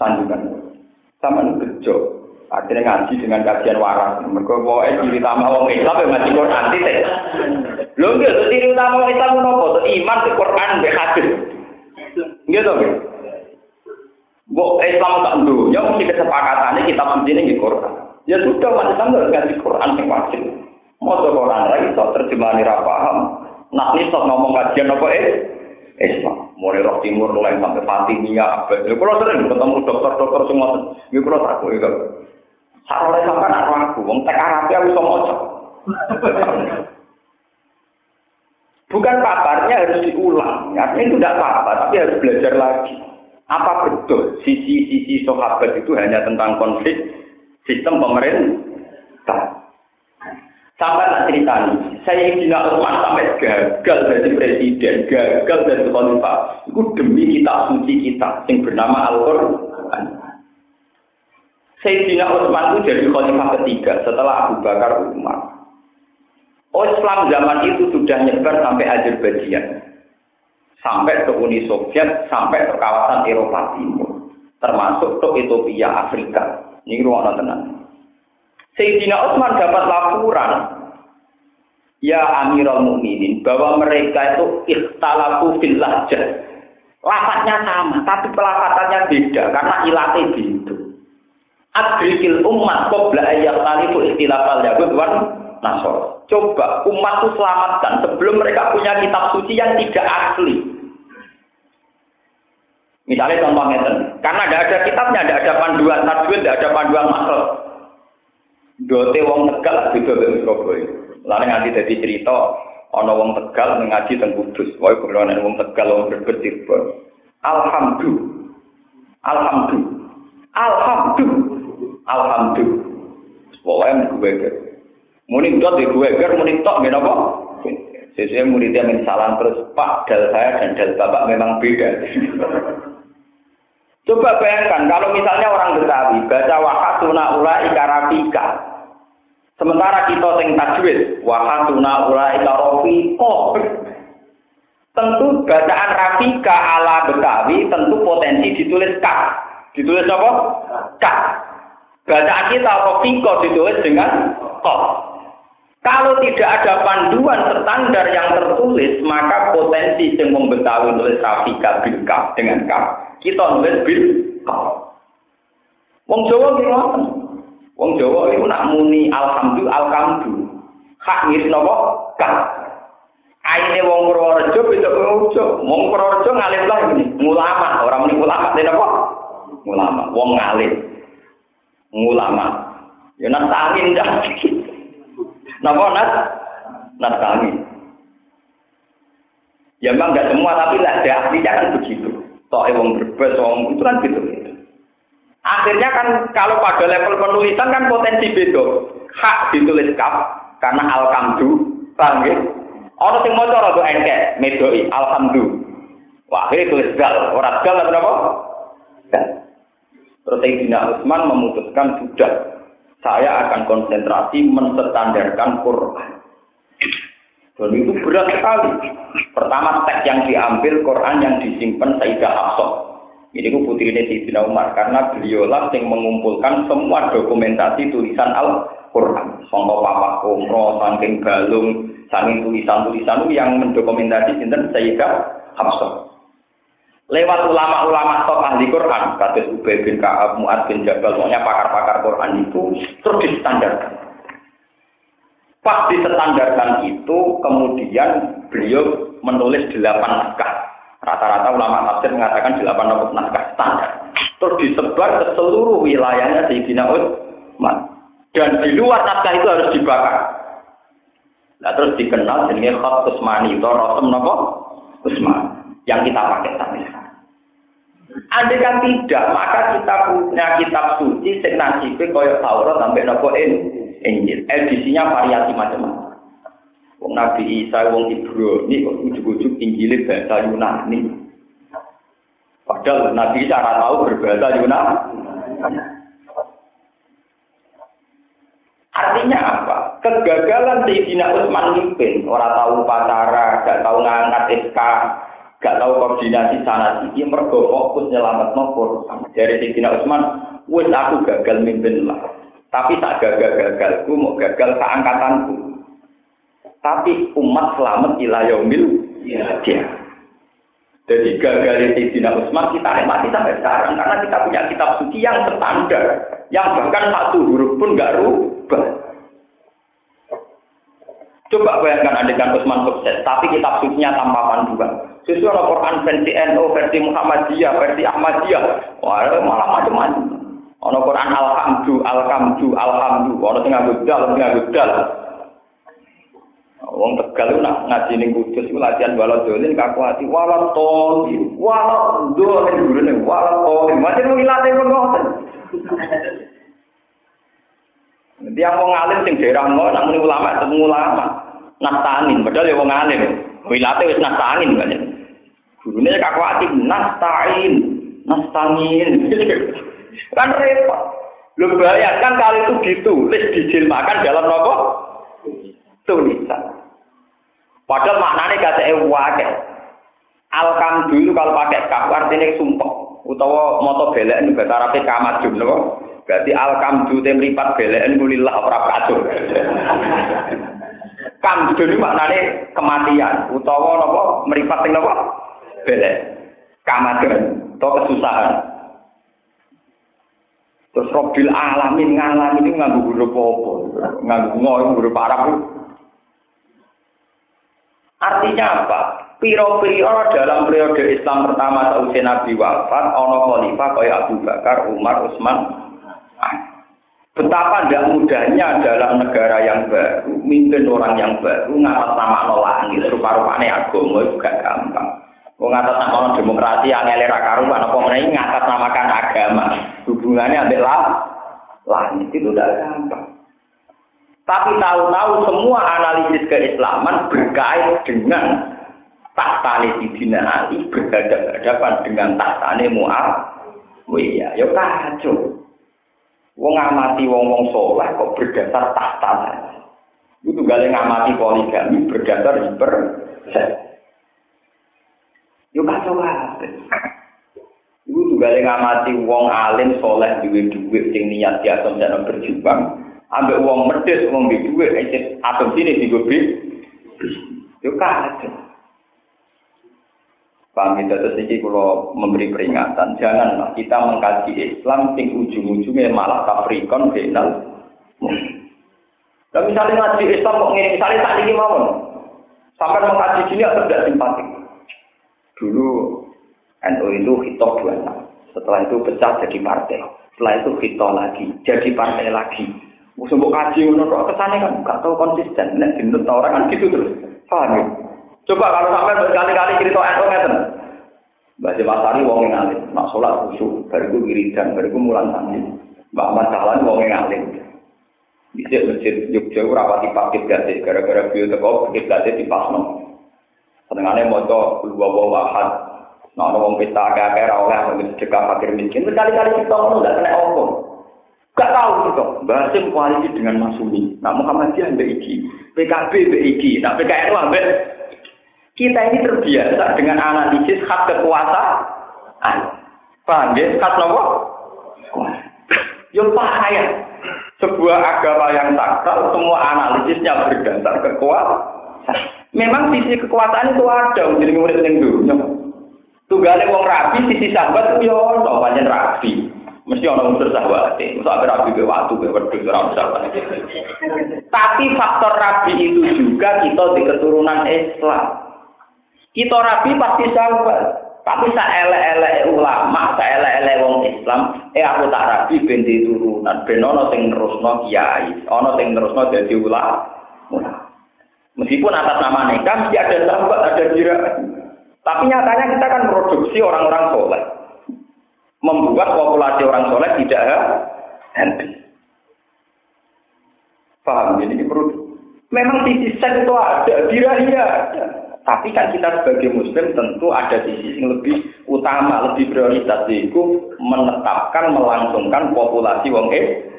sandungan. Saman bejo. Akhirnya ngaji dengan kajian waras. Mereka mau ciri utama wong Islam yang ngaji Quran titik. Lho nggih, ciri utama wong Islam nopo? Iman ke Quran hadis. To, nggih. Mbok Islam tak dunya mesti kesepakatannya kita mesti ning Quran. Ya sudah, masih sama ngaji Quran yang wajib. Mau Quran ra iso terjemahane ra paham. Nah, ini ngomong kajian apa eh? Islam. Mulai roh timur mulai sampai Fatimiyah. Ya kalau sering ketemu dokter-dokter semua. Ya kalau aku ya. Sarole sampai nak aku, wong tek Arab ya bisa maca. Bukan paparnya harus diulang. Artinya itu tidak apa-apa, tapi harus belajar lagi. Apa betul sisi-sisi sahabat itu hanya tentang konflik sistem pemerintah? Sampai tak cerita saya Sayyidina Utsman sampai gagal jadi presiden, gagal jadi khalifah. Itu demi kitab suci kita yang bernama Al-Qur'an. Sayyidina Utsman itu jadi khalifah ketiga setelah Abu Bakar Umar. Oh, Islam zaman itu sudah nyebar sampai Azerbaijan. Sampai ke Uni Soviet, sampai ke kawasan Eropa Timur. Termasuk ke Ethiopia, Afrika. Ini ruang tenang. Sayyidina Utsman dapat laporan ya Amirul Mukminin bahwa mereka itu ikhtalafu fil lahjah. Sama, tapi pelafatannya beda karena ilatnya itu. Adrikil umat qabla ayat talifu ikhtilafal yahud wan nasor. Coba umat itu selamatkan sebelum mereka punya kitab suci yang tidak asli. Misalnya contohnya, karena tidak ada kitabnya, tidak ada panduan tajwid, tidak ada panduan maksud. Dote wong Tegal beda mek Surabaya. Lalu nganti dadi cerita ana wong Tegal ngaji teng Kudus. Wae kulo ana wong Tegal wong berbet Alhamdulillah. Alhamdulillah. Alhamdulillah. Alhamdulillah. Pokoknya gue. Muni dot di gue ger, muni tok gak apa? Sesuai muridnya min salam terus Pak dal saya dan dal bapak memang beda. Coba bayangkan kalau misalnya orang Betawi baca wakasuna ula ikarafika. Sementara kita sing tajwid, wa hatuna ulaika rafiqa. Tentu bacaan Rafika ala Betawi tentu potensi ditulis K. Ditulis apa? K. Bacaan kita Rafika ditulis dengan Q. Kalau tidak ada panduan standar yang tertulis, maka potensi yang membetawi tulis Rafika bil K dengan K. Kita nulis bil K. Wong Jawa gimana? Wong Jawa itu nak muni alhamdulillah alhamdu. Hak mirip nopo? K. Aine wong Purworejo beda Purworejo. Wong Purworejo ngalim lah ini, ulama, orang muni ulama dene apa? Ulama, wong ngalim. Ulama. Ya nak angin dah. Napa nas? Nas angin. Ya memang enggak semua tapi lah ada artinya kan begitu. Toh wong berbes wong itu kan gitu. Akhirnya kan kalau pada level penulisan kan potensi beda. Hak ditulis kaf karena alkamdu, paham ya? Ono sing maca rada engkek, medoi, alhamdulillah. Wah, akhirnya tulis gal, ora gal apa. Terus Sayyidina Utsman memutuskan sudah saya akan konsentrasi menstandarkan Quran. Dan itu berat sekali. Pertama teks yang diambil Quran yang disimpan Sayyidah Hafsah. Ini ku putri ini Sayyidina Umar karena beliaulah yang mengumpulkan semua dokumentasi tulisan Al-Quran. Songkok papa umroh, saking galung, saking tulisan-tulisan yang mendokumentasi sinten Sayyidah Hafsah. Lewat ulama-ulama top ahli Quran, kata Ubay bin Ka'ab, Mu'ad bin Jabal, pokoknya pakar-pakar Quran itu terus distandarkan. Pas distandarkan itu, kemudian beliau menulis delapan naskah. Rata-rata ulama tafsir mengatakan delapan naskah standar. Terus disebar ke seluruh wilayahnya Sayyidina Utsman. Dan di luar naskah itu harus dibakar. Nah terus dikenal jenenge Khat Usmani itu Rasul napa? Usman yang kita pakai sampai sekarang. Andai kan tidak, maka kita punya kitab suci sing nasibe kaya Taurat sampai napa Injil. Edisinya variasi macam-macam. Wong Nabi Isa, wong Ibrani kok ujug-ujug Injil bahasa Yunani. Padahal Nabi Isa ora tahu berbahasa Yunani. Artinya apa? Kegagalan Sayyidina Utsman mimpin, orang tahu pacara, gak tahu ngangkat SK, gak tahu koordinasi sana sini, mergo fokus nyelamat nopor. Dari Sayyidina Utsman, wes aku gagal mimpin lah. Tapi tak gagal-gagalku, mau gagal keangkatanku. Tapi umat selamat ila yaumil ya. Jadi gagal Sayyidina Utsman kita nikmati sampai sekarang karena kita punya kitab suci yang standar, yang bahkan satu huruf pun nggak rubah. Coba bayangkan adegan Utsman sukses, tapi kitab sucinya tanpa panduan. Sesuai Al-Quran versi NU, versi Muhammadiyah, versi Ahmadiyah, wah malah macam-macam. Ono Quran alhamdu, alhamdu, alhamdu, ono sing nganggo dal, sing nganggo dal. Wong Tegal nak ngaji ning Kudus iku latihan balot dolin kaku ati walat to, walat do ning gurune walat to. Macam wong ilate pun ngoten. Dia mau ngalim sing daerah ngono, nak ulama ketemu ulama nastangin, padahal ya wong alim. Wilate wis nastangin kan. Gurune kakwati nastain, nastangin. kan repot. Lu bayangkan kalau itu ditulis dijilmakan dalam nopo tulisan. Padahal maknanya kata ewake. Alkam dulu kalau pakai kaf artinya sumpah. Utawa moto belek ini bahasa Arabnya kamadun. Berarti alkam dulu temripat belek ini mulillah ora kacau. Kamdun itu maknanya kematian utawa napa meripat napa? Belek. Kamadan atau kesusahan. Terus Robil alamin ngalamin itu nganggu huruf apa? Nganggu ngoy huruf Artinya apa? Piro-piro dalam periode Islam pertama sausai Nabi wafat, ono khalifah kaya Abu Bakar, Umar, Utsman, Betapa tidak mudahnya dalam negara yang baru, mimpin orang yang baru, ngatas nama langit, rupa-rupanya agama juga gampang. Mau ngatas nama demokrasi yang elera karuan, apa mengenai ngatas namakan agama, hubungannya adalah langit itu tidak gampang. Tapi tahu-tahu semua analisis keislaman berkait dengan tahtane Sidina Ali berhadapan dengan tahtane Mu'awiyah. Ya kacau. Wong ngamati wong-wong soleh kok berdasar tahta. Itu gale ngamati poligami berdasar hiper Yuk kacau kabeh. Iku juga ngamati wong alim soleh duwe duit sing niat biasa jalan berjuang, ambek wong medhit wong duwe duit atom sini digobi. Yo kacau. Paham itu terus ini kalau memberi peringatan, janganlah kita mengkaji Islam sing ujung-ujungnya malah kaprikon final. Dan misalnya ngaji Islam kok ngene, misalnya tak ini mau, sampai mengkaji sini atau tidak simpatik. Dulu NU itu hitop dua Setelah itu pecah jadi partai. Setelah itu hitop lagi, jadi partai lagi. Musuh kaji menurut kesannya kan nggak tahu konsisten. Nek dinut orang kan gitu terus. Paham ya? Coba kalau sampai berkali-kali cerita NU ngeten. Mbak Jemasari wong yang alim, nak sholat khusyuk, bariku wiridan, bariku mulan sandi. Mbak Ahmad Dahlan wong yang alim. Bisa masjid Jogja rapati pakai gade, gara-gara beliau teko gade di pasno. Senengannya mau dua bawa wahad, Nah, wong pesta agak-agak oleh yang sedekah fakir miskin. Berkali-kali kita ngomong nggak kena omong. Gak tahu gitu. Basim koalisi dengan Masumi. Nah, Muhammadiyah mbak Iki. PKB mbak Iki. Nah, PKN mbak kita ini terbiasa dengan analisis hak kekuasaan. Paham ya? Hak nopo? Yang bahaya. Sebuah agama yang sakral, semua analisisnya berdasar kekuasaan. Memang sisi kekuasaan itu ada, jadi murid yang dulu. Tunggale wong rapi sisi sahabat itu ya ono pancen rapi. Mesti ono unsur sahabat. Ada rapi ke waktu ke ora sahabat. Tapi faktor rapi itu juga kita di keturunan Islam. Kita rapi pasti sahabat. Tapi saelek-elek ulama, saelek-elek wong Islam, eh aku tak rapi ben turunan, ben ono sing nerusno kiai, ono sing dadi ulama. Meskipun atas nama nikah mesti ada sahabat, ada jiragan. Tapi nyatanya kita kan produksi orang-orang soleh. Membuat populasi orang soleh tidak habis. Paham? Jadi ini perlu. Memang sisi itu ada, birahi ada. Tapi kan kita sebagai muslim tentu ada sisi yang lebih utama, lebih prioritas yaitu menetapkan, melangsungkan populasi wong eh.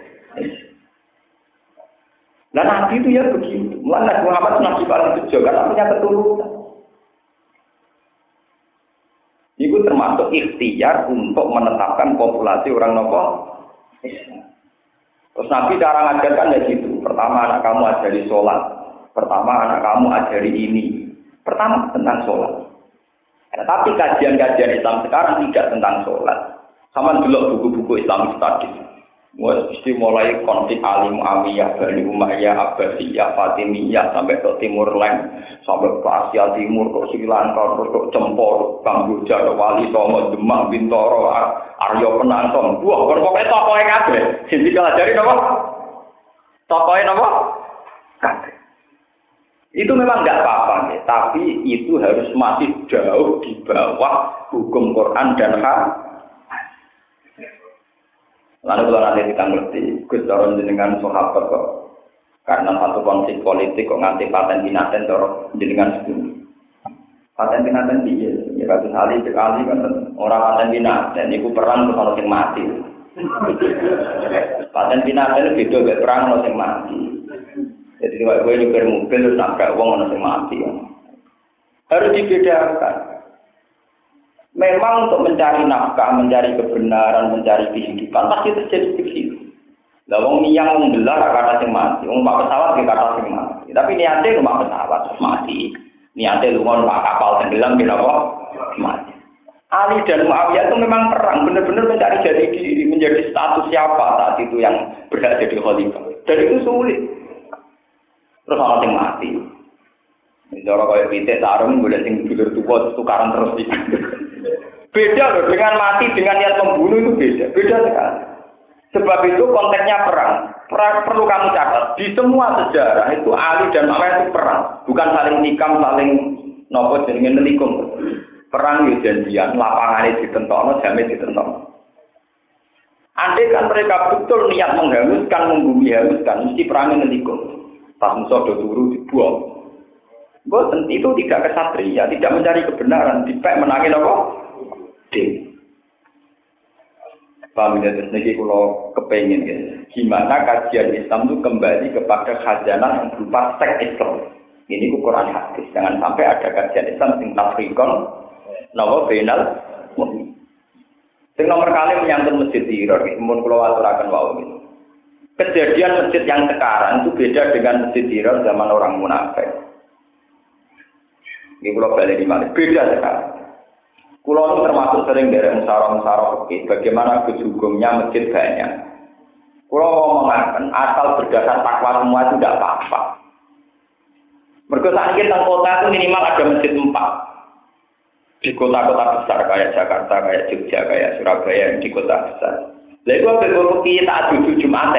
Nah Nabi itu ya begitu. Mulai Muhammad Nabi paling bejo karena punya keturunan. Itu termasuk ikhtiar untuk menetapkan populasi orang nopo Terus Nabi cara ngajarkan ya gitu. Pertama anak kamu ajari sholat. Pertama anak kamu ajari ini. Pertama tentang sholat. Ya, tapi kajian-kajian Islam sekarang tidak tentang sholat. Sama dulu buku-buku Islam studies. Mesti mulai konflik Ali Muawiyah, Bani Umayyah, Abbasiyah, Fatimiyah sampai ke Timur Leng, sampai ke Asia Timur, ke Sri Lanka, ke Cempor, Kamboja, ke Wali Songo, Demak, Bintoro, Aryo Penantong. Wah, pokoknya tokohnya kabeh. Sing dipelajari napa? Tokohnya napa? Kabeh. Itu memang nggak apa-apa, tapi itu harus masih jauh di bawah hukum Quran dan hadis. Lalu kalau nanti kita ngerti, Gus Doron jenengan sahabat kok. Karena satu konflik politik kok nganti paten binaten dorong jenengan sebelum. Paten binaten dia, ya kasus Ali sekali kan orang paten binaten, itu perang terus orang yang mati. paten binaten beda gak perang orang yang mati. Jadi kalau gue nyupir mobil terus nabrak uang orang yang mati. Harus dibedakan. Memang untuk mencari nafkah, mencari kebenaran, mencari kehidupan pasti terjadi begitu. Lah wong niyang wong gelar kata sing mati, wong pak pesawat ke kata sing mati. Tapi niatnya rumah pesawat mati. Niatnya lungon pak kapal tenggelam kira apa? Mati. Ali dan Muawiyah itu memang perang, benar-benar mencari jadi diri, menjadi status siapa saat itu yang berhak jadi khalifah. Dan itu sulit. Terus orang yang mati. Cara kaya pitik sarung boleh sing dulur tuwa tukaran terus. Beda loh dengan mati dengan niat membunuh itu beda, beda sekali. Sebab itu konteksnya perang. Perang perlu kamu catat. Di semua sejarah itu Ali dan Muawiyah itu perang, bukan saling nikam, saling nopo jenenge nelikum. Perang yo janjian, lapangane ditentokno, jame ditentokno. Andai kan mereka betul niat menghanguskan, membumi hanguskan, mesti perangnya nelikum. Pas musuh turu dibuang. Boten itu tidak kesatria, tidak mencari kebenaran, dipek menangin apa? Paham ya, terus niki kalau kepengen ya. Gimana kajian Islam itu kembali kepada khazanah yang berupa seks Islam. Ini ku Quran hadis. Jangan sampai ada kajian Islam sing tafrikon nawa benal Sing nomor kali menyangkut masjid Tiror, mun kula aturaken wau gitu. Kejadian masjid yang sekarang itu beda dengan masjid Tiror zaman orang munafik. Ini kula balik di mana? Beda sekarang. Kulo termasuk sering dari musara-musara oke, bagaimana kejugumnya masjid banyak. Kulo ngomong asal berdasar takwa semua itu tidak apa-apa. Mereka saat kota itu minimal ada masjid empat. Di kota-kota besar kayak Jakarta, kayak Jogja, kayak Surabaya, di kota besar. Lalu itu ada beberapa tak duduk Jumat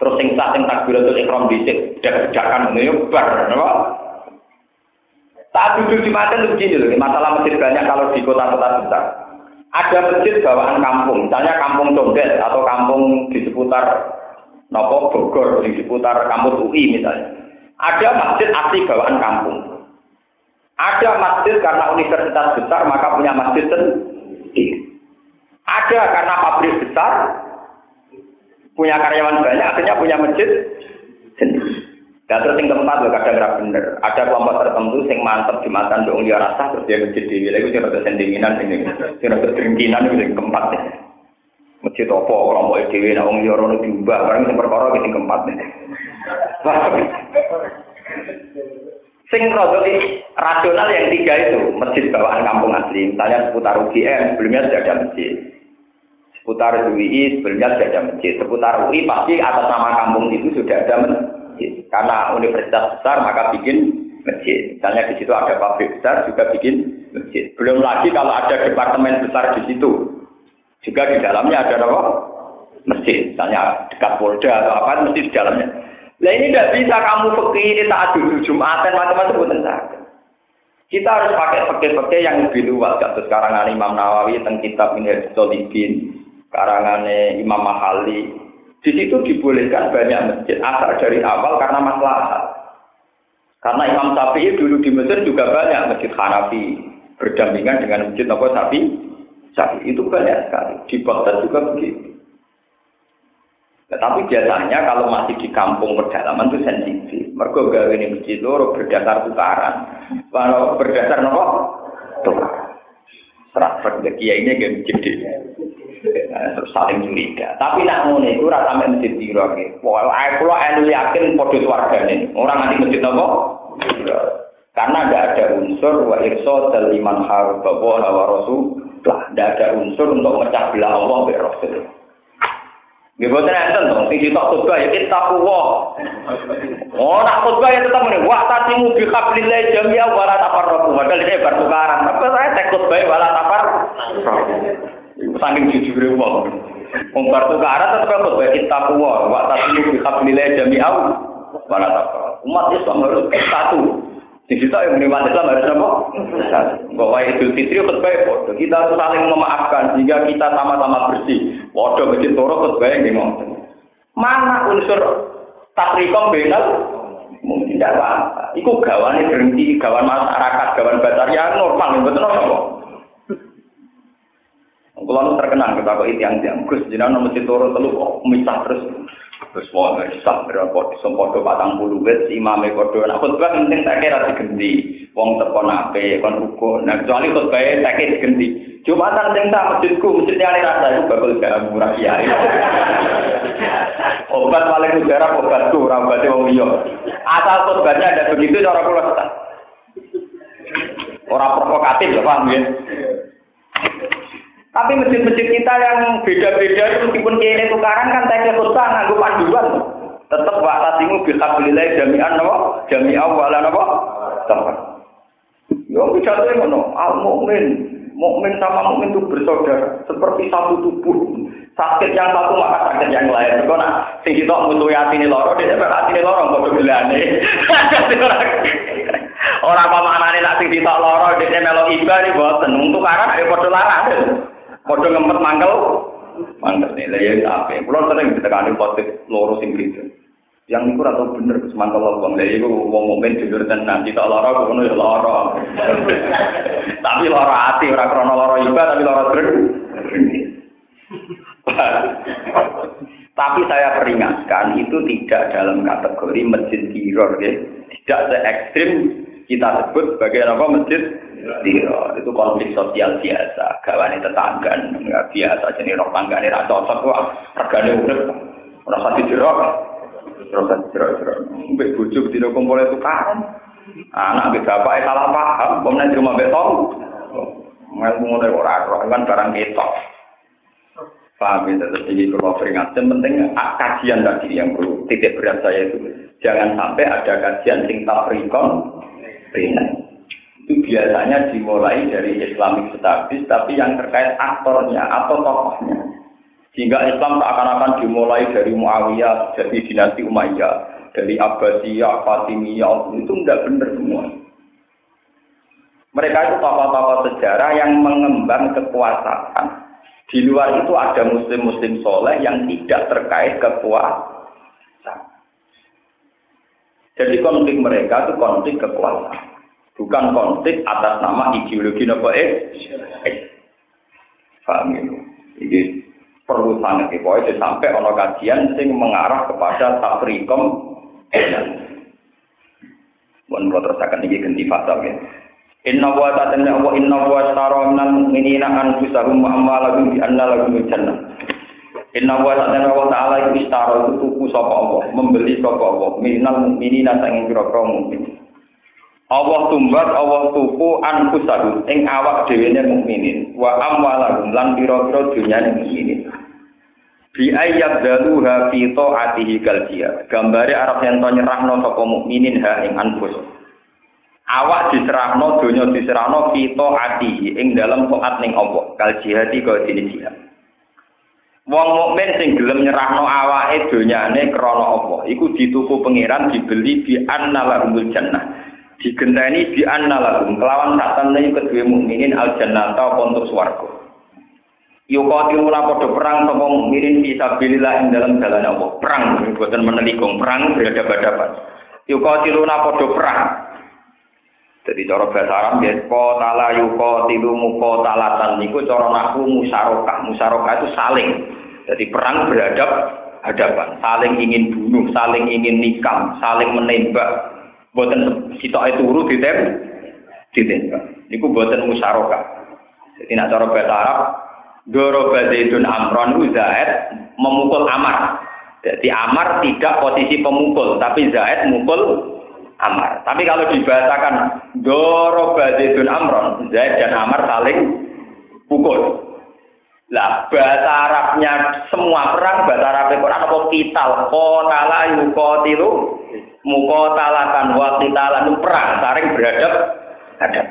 terus sing sah sing takbiratul ikram dhisik, dak-dakan ngene bar, Saat duduk Jumat itu begini loh, masalah masjid banyak kalau di kota-kota besar. Ada masjid bawaan kampung, misalnya kampung Condet atau kampung di seputar Nopo Bogor, di seputar kampus UI misalnya. Ada masjid asli bawaan kampung. Ada masjid karena universitas besar maka punya masjid sendiri. Ada karena pabrik besar punya karyawan banyak akhirnya punya masjid. Dan terus yang keempat loh kadang nggak bener. Ada kelompok tertentu yang mantep jumatan dong dia rasa terus dia masjid dewi. Lalu itu ada sentimenan ini, ada keringkinan itu yang keempat nih. Masjid apa kelompok dewi, nah orang dia orang diubah, barang yang perkara yang keempat nih. Sing rasional yang tiga itu masjid bawaan kampung asli. Misalnya seputar UGM sebelumnya sudah ada masjid. Seputar UI sebelumnya sudah ada masjid. Seputar UI pasti atas nama kampung itu sudah ada masjid masjid. Karena universitas besar maka bikin masjid. Misalnya di situ ada pabrik besar juga bikin masjid. Belum lagi kalau ada departemen besar di situ. Juga di dalamnya ada apa? Masjid. Misalnya dekat Polda atau apa, mesti di dalamnya. Nah ini tidak bisa kamu ini tak duduk Jumatan macam-macam bukan Kita harus pakai pakai-pakai yang lebih luas. Kasus karangan Imam Nawawi tentang kitab Minhaj Solihin, karangan Imam Mahali, di situ dibolehkan banyak masjid asal dari awal karena masalah. Karena Imam Syafi'i dulu di Mesir juga banyak masjid Hanafi berdampingan dengan masjid Nabi Syafi'i. Syafi'i itu banyak sekali. Di Baghdad juga begitu. Tetapi biasanya kalau masih di kampung pedalaman itu sensitif. Mereka gawe ini masjid loro berdasar tukaran. Kalau berdasar nopo tukaran. Serat kiai ini gak masjid terus saling curiga. Tapi nak ngono iku ora sampe masjid piro iki. Pokoke kula elu yakin padha swargane. Ora nganti masjid apa? Karena tidak ada unsur wa irsa liman harba wa rasul. Lah, tidak ada unsur untuk mecah belah Allah be Rasul. Nggih boten enten to, sing ditok khotbah ya taqwa. Oh, nak khotbah ya tetap ngene, wa tatimu bi hablillah jami'a wa la tafarraqu. Padahal ini bertukaran. Apa saya tek khotbah wa la tafarraqu. Saking jujure wong. Wong bar tukaran tetep kok bae kita kuwa, wa tasmu bi hablillah jami'au. Wala Umat Islam harus satu. Di situ yang menerima Islam harus apa? Bahwa Idul Fitri khutbah bodoh. Kita harus saling memaafkan sehingga kita sama-sama bersih. Bodoh masjid toro khutbah yang ngomong. Mana unsur takrikom benal? Mungkin tidak apa-apa. Iku gawane berhenti, gawan masyarakat, gawan batar yang normal, betul apa? Kalau terkenal kita kok itu yang yang Gus jenengan nomor turu telu kok misah terus. Terus mau misah berapa? Sempodo patang puluh wet imam kodo nah khutbah penting tak kira diganti wong teko nape kon ruko nah kecuali khutbah tak kira diganti Jumatan sing tak masjidku masjidnya ini rasa itu bakal gak murah kiai obat paling udara obatku orang obatnya wong liya asal khutbahnya ada begitu cara kula orang provokatif ya paham ya tapi masjid-masjid kita yang beda-beda meskipun kini tukaran kan tanya khutbah nganggo panduan. Tetap wa tasimu bil hablillah jami'an napa? Jami'an wa la napa? Tempat. Yo bicara ngono, al mukmin, mukmin sama mukmin itu bersaudara, seperti satu tubuh. Sakit yang satu maka sakit yang lain. Kau nak sing kita hati ini loro, dia hati ini loro, kau belane. Orang pamanane nak sing kita loro, dia melok iba nih boten. Untuk arah ayo padha larang. Padha ngempet mangkel. Mangkel nih, lah ya apa? Kulo sering ditekani positif loro sing gitu. Yang niku ora bener Gus mangkel wong lha iku wong mukmin jujur tenan kita lara ngono ya lara. Tapi lara ati ora krana lara ibadah tapi lara dreng. Tapi saya peringatkan itu tidak dalam kategori masjid tiror ya. Tidak se ekstrim kita sebut sebagai apa masjid tiror. Itu konflik sosial biasa. Gawane tetangga nggak biasa jadi rok tanggane ra cocok kok regane urip. Ora sati jerok. Terus jerok jerok. Mbek bojo dina kumpul kan. Anak mbek bapak salah paham, pemenang di rumah beton. Mel ngono ora kan barang ketok. Paham ya, terus ini kalau peringatkan, penting kajian tadi yang perlu titik berat saya itu. Jangan sampai ada kajian sing tafrikon, itu biasanya dimulai dari Islamic Studies, tapi yang terkait aktornya atau tokohnya. Sehingga Islam seakan-akan dimulai dari Muawiyah, jadi dinasti Umayyah, dari Abbasiyah, Fatimiyah, itu tidak benar semua. Mereka itu tokoh-tokoh sejarah yang mengembang kekuasaan di luar itu ada muslim-muslim soleh yang tidak terkait kekuasaan. Jadi konflik mereka itu konflik kekuasaan. Bukan konflik atas nama ideologi nopo eh. eh. Paham itu? Ini perlu sangat itu sampai ono kajian sing mengarah kepada tafrikom Mohon kalau terus akan ini ganti fasal ya. Inna wa ta'ala wa inna wa tara minal mu'minina anfusahum wa amwalahum bi anna lahum jannah. Inna wa ta'ala wa ta'ala istara itu tuku sapa Allah, membeli sapa Allah minal mu'minina sanging pira-pira mukmin. Allah tumbat Allah tuku anfusahum ing awak dhewe ne mukminin. Wa amwalahum lan pira-pira dunyane mukminin. Bi ayyab daluha fi ta'atihi kal Gambare arep yen to nyerahno sapa mukminin ha ing anfusahum awak diserahno donya diserahno kita ati ing dalam taat ning Allah. Kal jihadi kaya dene jihad. Wong mukmin sing gelem nyerahno awake donyane krana apa iku dituku pangeran dibeli bi annalahumul jannah digenteni bi annalahum kelawan satene kedue mukminin al jannah ta untuk swarga Yukotiluna podo perang sapa mukminin bisa sabilillah ing dalam jalan Allah. Perang boten menelikung perang berhadapan-hadapan Yukotiluna podo perang. Jadi cara bahasa Arab ya yuko tilu muko talatan niku cara naku musarokah. Musarokah itu saling. Jadi perang beradab hadapan, saling ingin bunuh, saling ingin nikam, saling menembak. Buatan sitok itu turu ditem, ditembak. Niku buatan musarokah. Jadi nak cara bahasa Arab, Doro Zaidun Amron Zaid memukul Amar. Jadi Amar tidak posisi pemukul, tapi Zaid mukul Amar. Tapi kalau dibahasakan Doro Badidun Amron, Zaid dan Amar saling pukul. Lah bahasa Arabnya semua perang bahasa Arab Quran apa kital qatala yuqatilu muqatalatan wa qitalan perang saling beradab hadap.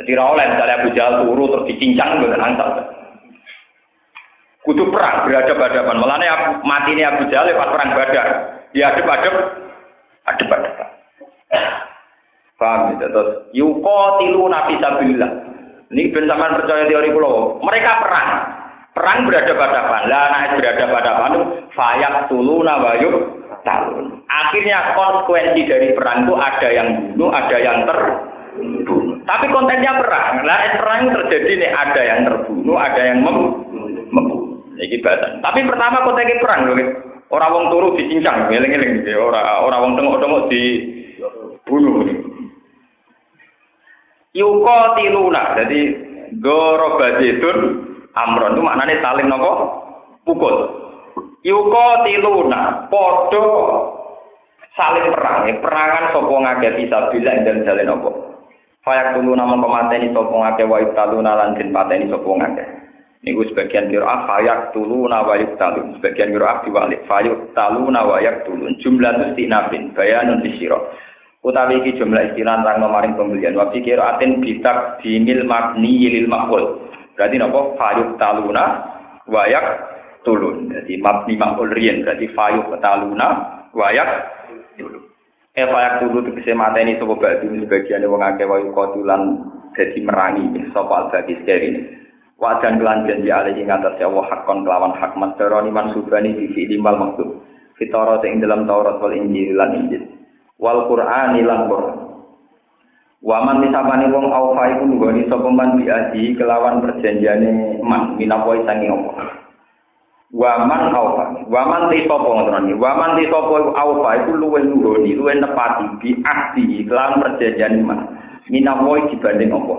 Jadi ra oleh misalnya Abu Jahal turu terus dicincang mboten angsal. Kudu perang beradab-hadapan. Mulane mati ini Abu Jahal pas perang Badar. Dia adep-adep adep-adep. Paham ya? Terus yuko nabi sabilillah. Ini ben percaya teori pulau. Mereka perang. Perang berada pada Lah naik berada pada itu fayak tulu nawayuk talun. Akhirnya konsekuensi dari perang itu ada yang bunuh, ada yang terbunuh. Tapi kontennya perang. Lah perang terjadi nih ada yang terbunuh, ada yang mem membunuh. Ini. Tapi pertama kontennya perang loh. Orang wong turu dicincang, ngeling-ngeling. Orang orang wong tengok-tengok di bunuh. Yuko tiluna, jadi goro baditun amron. Itu maknanya saling nopo? Pukul. Yuko tiluna, podo saling perang, perangan sopo ngake bisa bila dan jalan nopo. Fayak tulu nama pemateni sopo ngake wa taluna lan den pateni sopo ngake. Niku sebagian kira fayak tulu nawa yuk talun, sebagian kira diwalik. Fayak talu nawa yak tulun. Jumlah itu stinafin, bayanun disiro utawi iki jumlah istilah rang maring pembelian. Wa kira aten bitak dinil mabni lil maqul berarti napa fayuk taluna wayak tulun jadi mabni maqul riyen berarti fayuk taluna wayak tulun eh fayak tulun tegese mateni sapa batu sebagian wong akeh wayu kotulan dadi merangi sapa al-baqi ini. Wajan kelan janji alih ing atas Allah hakon kelawan hak masteroni mansubani di fi'li mal maktub. Fitara ing dalam Taurat wal Injil lan Injil. Wal Qur'an lan Qur'an. Waman misapane wong aufa iku nggoni sapa man biadi kelawan perjanjiane man minapa sangi apa. Waman aufa. Waman te sapa ngoten. Waman te sapa aufa iku luwih nuhoni, luwih nepati bi ahdi lan perjanjian iman. Minawoy dibanding apa?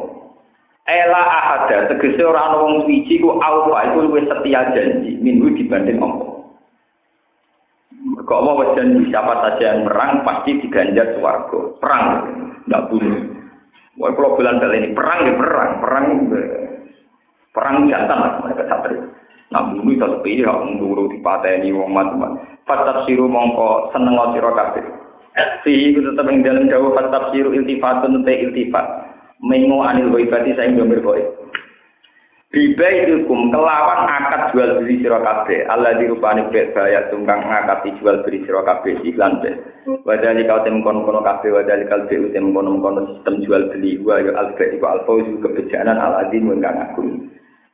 Ela ahada tegese ora ana wong suci ku aufa iku luwih setia janji minggu dibanding apa? Kok mau janji siapa saja yang perang pasti diganjar swarga. Perang, enggak bunuh. Wah, kalau bilang kali ini perang ya perang, perang perang jantan lah mereka satria. Nah, bumi itu sepi ya, nguru di pateni wong macam Fatab siru mongko seneng sira kabeh. Si itu tetap yang dalam jauh fatab siru iltifatun te iltifat. Mengo anil waibati saya nggak berboy. Bibai ilkum kelawan akad jual beli sira kabeh. Allah dirupani bek bayar tungkang ngakati jual beli sira kabeh iklan be. Wadali kau tem kono kono kabeh wadali kau tem tem kono kono sistem jual beli wa yo alfa iku alfa kebijakan al adim ingkang agung.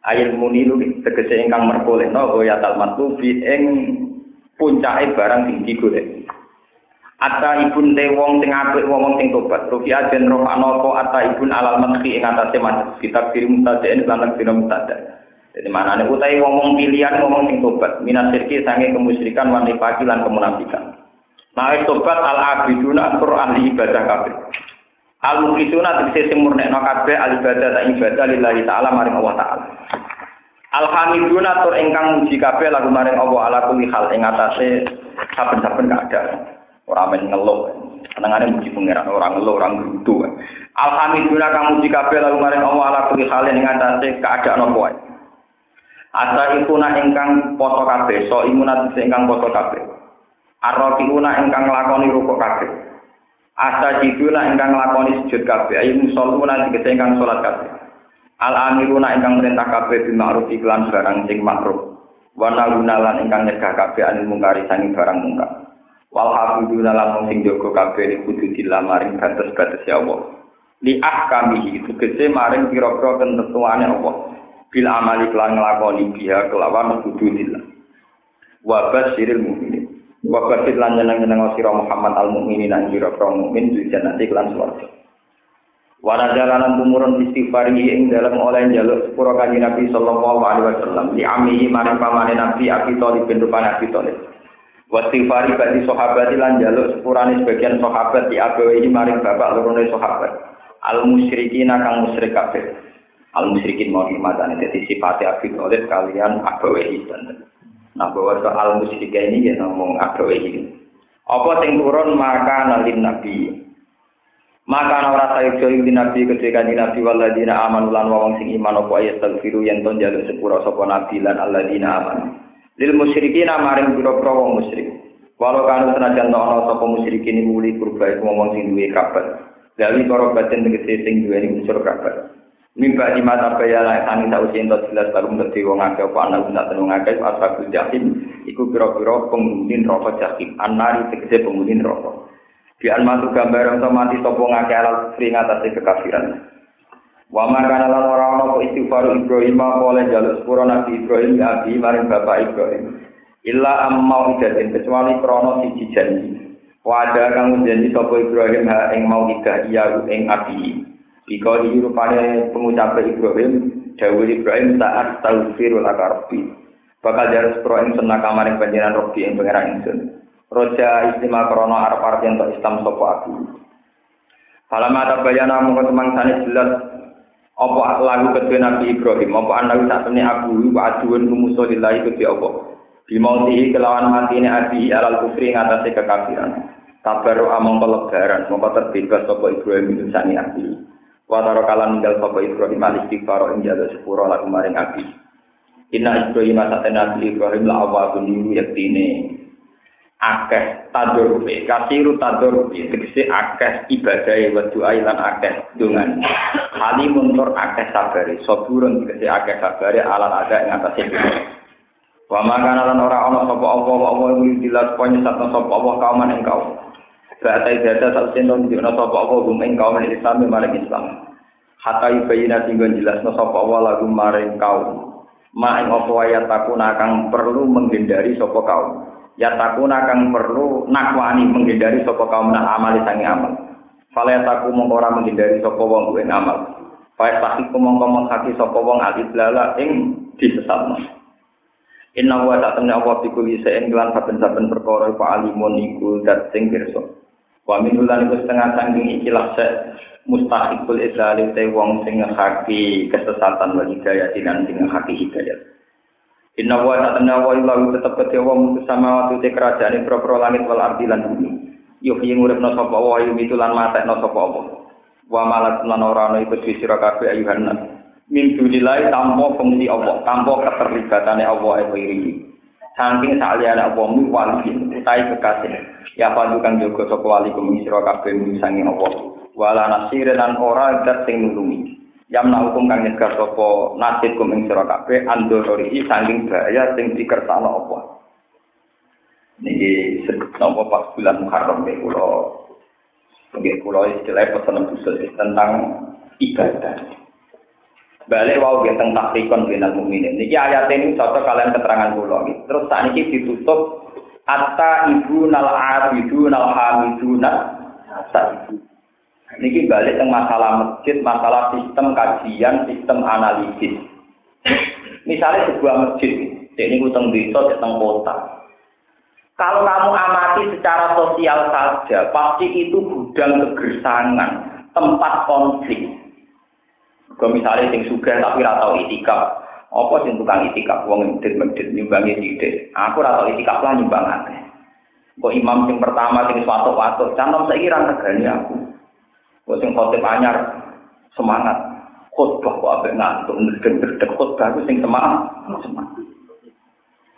ayat munilu tegese ingkang merkolehno ya talmatu fi ing puncake barang sing digolek Ata ibun te wong sing apik wong sing tobat. Rufi ajen roh anapa ata ibun alal madhi ing atase mas kitab kirim mutadeen lan kitab mutada. Jadi mana nih utai wong pilihan wong sing tobat. Minas sirki sange kemusyrikan wanita lan kemunafikan. Nah tobat al abiduna atur ahli ibadah kabeh. Al muklisuna tegese sing murnekno kabeh al ibadah ta ibadah lillahi taala maring Allah taala. Alhamdulillah tur ingkang muji kabeh lagu maring Allah ala kulli hal ing atase saben-saben keadaan. Ora men ngeluh. Senengane muji pangeran orang ngeluh orang grutu. Alhamdulillah kamu muji kabeh lagu maring Allah ala kulli hal ing keadaan apa wae. Asa ikuna ingkang poso kabeh, so imunat ingkang poso kabeh. Arrofiuna ingkang lakoni rukuk kabeh. Asa jiduna ingkang lakoni sujud kabeh. Ayo musoluna dikete ingkang salat kabeh. Al amiruna ingkang perintah kabeh bil ma'ruf iklan barang sing makruh. Wa naluna lan ingkang nyegah kabeh anil mungkari sangi barang mungkar. Wal hafiduna lan sing jaga kabeh kudu dilamaring batas-batas ya Allah. Li ahkamihi tegese maring pira-pira ketentuane Allah. Bil amali kelan nglakoni biha kelawan kudu dillah. Wa basyiril mukminin. Wa basyir lan nyeneng-nyeneng sira Muhammad al mukminin lan pira-pira mukmin di jannati kelan swarga. Wana jalanan tumurun dalam oleh jaluk sepuro kanji Nabi Sallallahu Alaihi Wasallam di amihi maring pamane Nabi Abi Thalib bin Rupan Abi Thalib. Wastighfari bagi sahabat lan jaluk sepurane sebagian sahabat di abawi maring bapak lorone sahabat. Al musyrikin kang musyrik kabeh. Al musyrikin mau dimatane dadi sifate Abi Thalib kalian abawi Nah bahwa soal musyrikin ini ya ngomong abawi Apa sing turun maka nalin Nabi maka ana ora sayuk joyo di nabi ketika di nabi waladina aman lan wong sing iman apa ayat tagfiru yen ton jaluk sepura sapa nabi lan alladzina aman. Lil musyrikin maring pira-pira wong musyrik. Walau kanu senajan ana sapa musyrikin iku li kurba iku wong sing duwe kabar. Dari para batin tegese sing duweni unsur kabar. Mimba di mata bayala kami tahu cinta jelas baru mengerti wong akeh apa anak guna tenung akeh ashabul jahim iku pira-pira penghuni rokok jahim anari tegese penghuni rokok. Di almatu gambar untuk mati sopo ngake alal kufri kekafiran. Wa makana lan ora ana apa istighfar Ibrahim oleh jaluk sepuro Nabi Ibrahim ya abi maring bapak Ibrahim. Illa ammau idatin kecuali krono siji janji. Wada kang janji sapa Ibrahim ha ing mau idah iya ing abi. Ika dirupane pengucap Ibrahim dawuh Ibrahim taat taufirul akarbi. Bakal jarus pro ing senaka kamaring panjenengan robi ing pangeran ingsun. Roja istimewa krono arep arep yang Islam sopo aku. Kalau ada bayana mongko temang sani jelas apa lagu kedua Nabi Ibrahim, apa anak tak temani aku wa aduun kumuso lillahi kedua apa. Bimauti kelawan mati ini abi alal kufri ngatasi kekafiran. Tabaru among kelebaran, mongko terbebas sopo Ibrahim itu sani abi. Wataro kalan ninggal sopo Ibrahim al istighfar ing jalo sepuro lagu maring abi. Inna Ibrahim asate Nabi Ibrahim la awabun niru yaktine akeh tadorufe kasiru tadorufe tegese akeh ibadah wa doa lan akeh dungan hali muntur akeh sabare saburun tegese akeh sabare alat ada ing atase wa makana lan ora ana sapa apa apa iki dilas poin satu sapa apa kaum ing kaum. Bata ibadah tak sendo di ana sapa apa gum ing kaum Islam maring Islam. Hatta yubayina tinggal jelas no sapa apa lagu maring kaum. Ma ing apa ayat takuna kang perlu menghindari sapa kaum ya takuna kang perlu nakwani menghindari sapa kaum nak amal sangi amal fala ya taku mongko menghindari sapa wong kuwi amal fa tahi mongko menghati sapa wong aliblala ing disesatno Inna wa tak temne Allah di kuli sein kelan saben-saben perkara iku alimun iku dat sing pirsa. Wa min ulan setengah sangking ikilah se mustahikul islali te wong sing ngehaki kesesatan wa hidayah dan sing ngehaki hidayah. Inna wa tak temne Allah ilahu tetep kete wong sama waktu te kerajaan pro langit wal ardi lan bumi. Yuh yang uripna sapa wa yu mitulan matekna sapa Allah. Wa malak lan ora ana iku sira kabeh ayuhan nas. min dunilai tanpa fungsi Allah, tanpa keterlibatannya Allah yang ini. Saking saliyane Allah mi wali utai kekasih. Ya padu kang jaga sapa wali kum sira kabeh sange Allah. Wala nasir lan ora dat sing nulungi. Yamna hukum kang nyegah sapa nasib kum ing sira kabeh andorori saking bahaya sing dikersakno Allah. Niki napa pas bulan Muharram nek kula nggih kula istilah pesen khusus tentang ibadah. balik wau ge teng takrikon binal mukminin. Niki ayat ini cocok kalian keterangan kula. Terus saat ini ditutup Atta ibu nal abidu nal hamidu Niki balik teng masalah masjid, masalah sistem kajian, sistem analisis. Misalnya sebuah masjid, ini utang desa, teng kota. Kalau kamu amati secara sosial saja, pasti itu gudang kegersangan, tempat konflik. Kalau misalnya sing suka tapi ora tau itikaf, apa sing tukang itikaf wong medit-medit nyumbangi sithik. Aku ora tau itikaf lah nyumbang akeh. Kok imam sing pertama sing suatu-suatu, cantom saiki ra regani aku. Kok sing khotib anyar semangat. Khotbah kok ambek ngantuk ndek-ndek khotbah aku sing semangat. Semangat.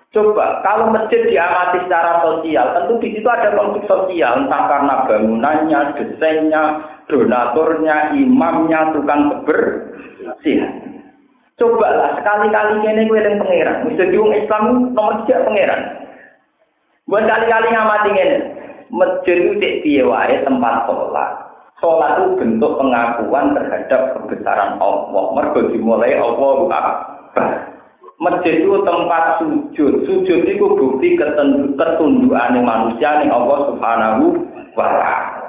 Coba, kalau masjid diamati secara sosial, tentu di situ ada konflik sosial, entah karena bangunannya, desainnya, donaturnya, imamnya, tukang bebersih. Coba lah, sekali-kali ini gue yang pangeran. Misalnya di Islam nomor tiga pangeran. Buat kali-kali ngamati ini. Masjid itu cek tempat sholat. Sholat itu bentuk pengakuan terhadap kebesaran Allah. Mergo dimulai Allah Akbar. Masjid itu tempat sujud. Sujud itu bukti ketundukan manusia nih Allah Subhanahu wa taala.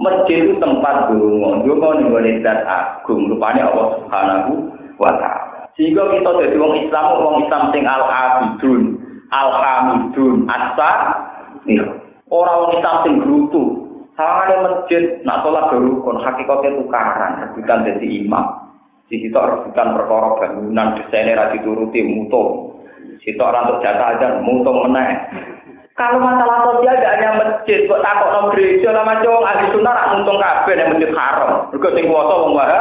Masjid itu tempat dungo, dungo nih wanita agung. Rupanya Allah Subhanahu wa taala. Sehingga kita jadi orang Islam, orang Islam sing al abidun, al hamidun, asa, nih. Orang orang Islam sing gerutu. Sama masjid, nak sholat dulu, kon hakikatnya tukaran, rebutan jadi imam. Di situ rebutan perkara bangunan desainnya ra dituruti mutung. Situ orang untuk aja mutung meneh. Kalau masalah sosial tidak hanya masjid, kok takut no gereja lah macam ahli sunnah rak mutung kabeh yang masjid haram. Mergo sing kuwasa wong wae.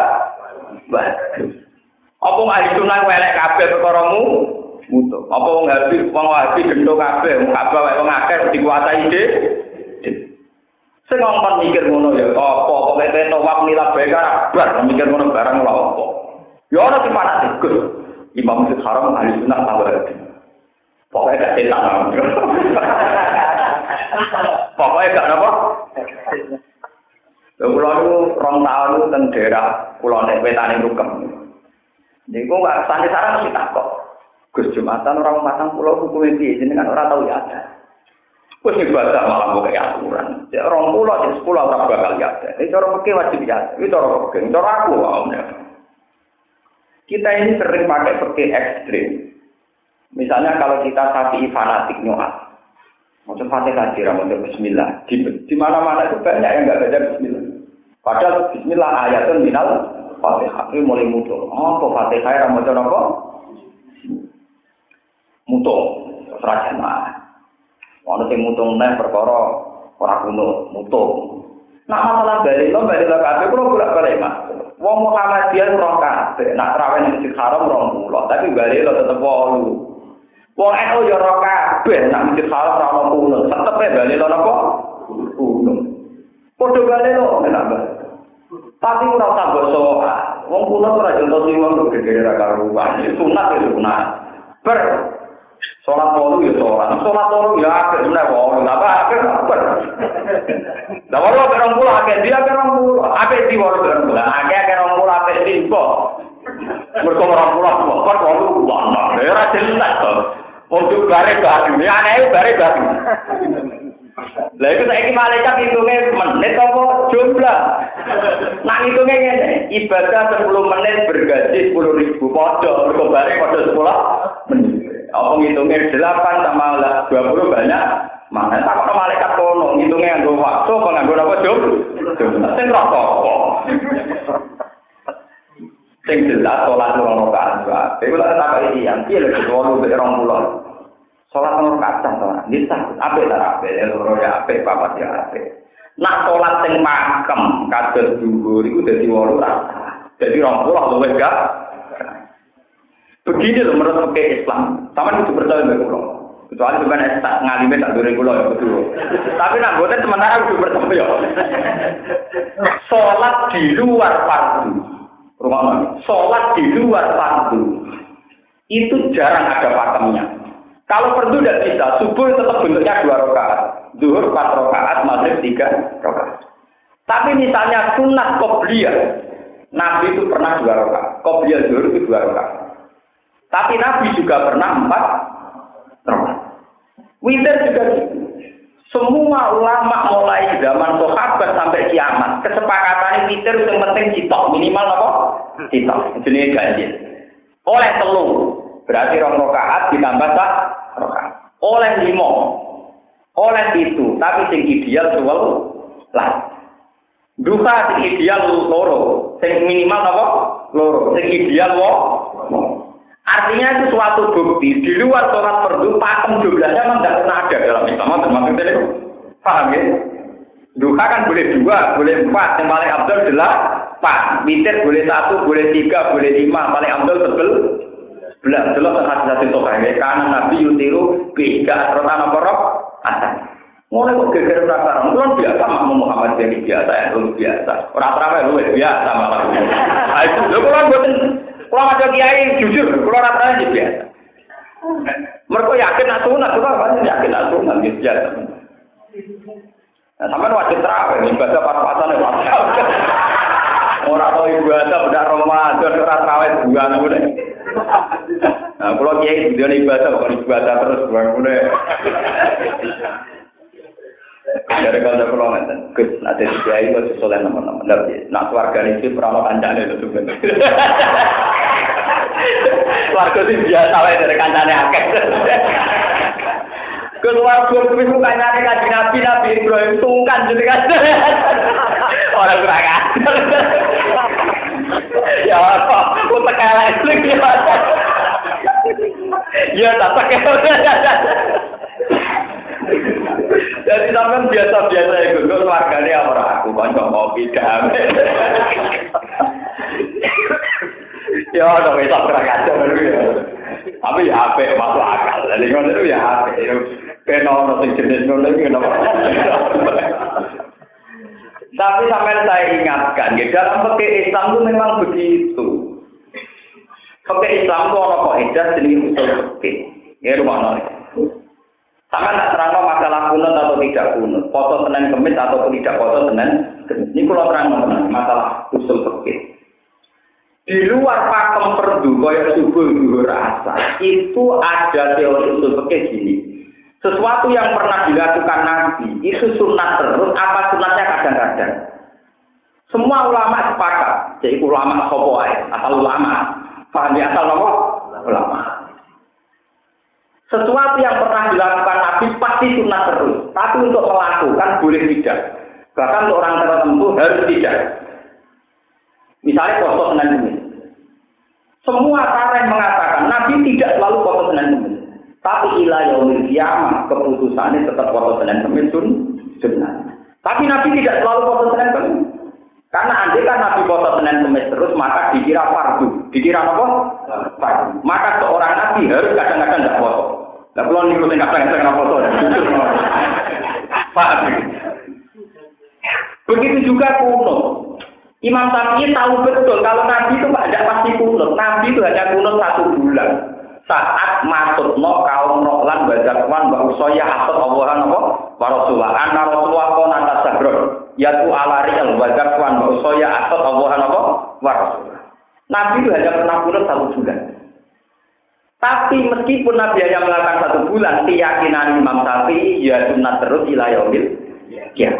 Apa ahli sunnah welek kabeh perkara mu? Mutung. Apa wong habis wong wahabi gendho kabeh, wong kabeh wong akeh dikuasai dhewe. Sing ngomong mikir ngono ya, apa pokoke tawaf nilap bae bar mikir ngono barang lha apa. Ya ora sing panas Gus. Imam Masjid Haram ahli sunnah tahu Pokoknya gak setan. Pokoknya gak apa? Lha kula niku rong taun niku teng daerah kula nek wetane rukem. Niku gak santai sarang mesti takok. Gus Jumatan orang matang pulau hukum piye jenengan ora tau ya ada. Wes ibadah malah kayak aturan. Ya orang pulau, jadi sepuluh orang bakal ya. Ini cara pakai wajib ya. Ini cara pakai, cara aku awalnya. Kita ini sering pakai pakai ekstrim. Misalnya kalau kita sapi fanatik nyoat, macam fatihah kira mau Bismillah. Di, di mana-mana itu banyak yang nggak baca Bismillah. Padahal Bismillah ayatun minal fatihah itu mulai mutu. Oh, kok fatihah mau apa? Mutu, serajin mah. Ono sing mutung neh perkara ora kuno mutung. Nah masalah bali lo bali lo kabeh kulo bolak balik mas. Wong Muhammadiyah roh kabeh. Nak trawen ning Masjid Haram rong pulau, tapi bali lo tetep wolu. Wong NU ya roh kabeh nak Masjid Haram ono kuno. Tetep bali lo napa? Kuno. Padha bali lo kenapa? Tapi ora usah basa. Wong kuno ora jontos wong gede-gede ra karuan. Sunat ya sunat. Ber Sholat wolu ya sholat, sholat wolu ya akhir sebenarnya wolu, apa akhir apa? Nah wolu akhir orang pulau akhir dia akhir orang pulau, akhir di wolu akhir pulau, akhir akhir orang pulau akhir di kok. Mereka orang pulau semua, kan wolu mana? Ya rajin lah kok. Untuk bare baru, ya aneh bare baru. Lah itu saiki malaikat hitungnya menit apa jumlah. Nah hitungnya ngene, ibadah 10 menit bergaji 10 ribu padha, mergo bare padha 10 menit. Apa ngitungnya delapan sama dua puluh banyak? Mana tak kok malaikat kono ngitungnya nganggo waktu apa nganggo apa job? Sing rokok. Sing jelas sholat loro rakaat wae. Iku lek tak iki yang piye lek wolu mek rong puluh. Sholat loro rakaat. Nisa ta apik loro ya ya. Nak sholat sing makem kados dhuwur iku dadi wolu rakaat. Dadi rong Begini loh menurut pakai Islam. Sama itu percaya dengan pulau. Kecuali bukan tak ngalime tak dure pulau ya betul. Tapi nak buatnya sementara itu percaya. Sholat di luar fardu. Rumah mana? Sholat di luar fardu. Itu jarang ada pakemnya. Kalau fardu tidak bisa, subuh tetap bentuknya dua rakaat. Zuhur empat rakaat, maghrib tiga rakaat. Tapi misalnya sunat kobliyah, Nabi itu pernah dua rakaat. Kobliyah zuhur itu dua rakaat. Tapi Nabi juga pernah empat rakaat. Witir juga gitu. Semua ulama mulai zaman sahabat sampai kiamat kesepakatan witir yang penting citok minimal apa? Citok jenis ganjil. Oleh telu berarti rong rakaat ditambah sak rakaat. Oleh limo oleh itu tapi sing ideal suwel lah. Duka sing ideal loro, sing minimal apa? Loro, sing ideal wo. Artinya itu suatu bukti di luar sholat fardu pakem jumlahnya memang tidak pernah ada dalam Islam. Termasuk itu paham ya? Duha kan boleh dua, boleh empat. Yang paling abdul adalah empat. Witir boleh satu, boleh tiga, boleh lima. Paling abdul sebel belas. Jelas hati hati toka ya. Karena Nabi yutiru beda rotan roh atas. Mulai kok geger rasa orang kan biasa makmum Muhammad jadi biasa ya, biasa. Orang terawih lu biasa malah. Itu, lu buatin kalau ada kiai jujur, kalau rata-rata biasa. Mereka yakin nak sunat, kan yakin nak sunat biasa. Nah, sampai wajib terawih, ibadah pas-pasan ya Orang tahu ibadah benar Ramadan, orang terawih bulan mulai. Nah, kalau kiai dia ibadah, bukan ibadah terus bulan mulai. Dari kalau kalau ngeten, Gus, nanti dia itu sesuai nama-nama. Nah, keluarga itu pernah kancane itu sebenarnya. Keluarga sih biasa wae dari kancane akeh. Keluarga kuwi bukan nyari kaji nabi nabi Ibrahim sungkan jadi kan. Orang kurang ajar. Ya apa? Untuk kalah itu gimana? Ya tak. Jadi sampean biasa-biasa ya gue keluarganya orang aku kanca kopi damai. Ya ada wis ora kacau ya. Tapi ya apik masuk akal. Jadi ngono itu ya apik. Ben ono sing jenis ngono iki kenapa? Tapi sampai saya ingatkan, ya, dalam pakai Islam itu memang begitu. Pakai Islam itu orang kaidah jenis usul fikih. Ya rumah nol. Sama tak terang masalah kunut atau tidak kunut, foto senen kemis atau tidak foto senen kemis. Ini kalau terang masalah usul fikih. Di luar pakem perdu, kaya subuh dulu rasa, itu ada teori usul fikih gini. Sesuatu yang pernah dilakukan Nabi, itu sunat terus, apa sunatnya kadang-kadang. Semua ulama sepakat, jadi ulama sopo asal ulama. Paham ya asal apa? Ulama. Sesuatu yang pernah dilakukan Nabi pasti sunat terus. Tapi untuk melakukan boleh tidak. Bahkan untuk orang tertentu harus tidak. Misalnya foto Senin Kemis. Semua tarikh mengatakan Nabi tidak selalu foto Senin Kemis. Tapi ilah yaumil kiamah keputusannya tetap foto Senin sun sunnah. Tapi Nabi tidak selalu foto Senin Kemis. Karena andai kan Nabi foto Senin Kemis terus maka dikira fardu. Dikira apa? Fardu. Maka seorang Nabi harus kadang-kadang tidak foto. Nah, kalau ngikutin kadang-kadang tidak foto. Paham? Begitu juga kuno. Imam Syafi'i tahu betul kalau Nabi itu tidak pasti kunut. Nabi itu hanya kunut satu bulan. Saat masuk no kaum rohlan bazakwan wa usoya asal Allah apa? Wa Rasulullah. Anna Rasulullah kona tasabron. Yaitu alari al bazakwan wa usoya asal Allah apa? Wa Rasulullah. Nabi itu hanya pernah kunut satu bulan. Tapi meskipun Nabi hanya melakukan satu bulan, keyakinan Imam Syafi'i ya sunat terus ilayomil. Ya.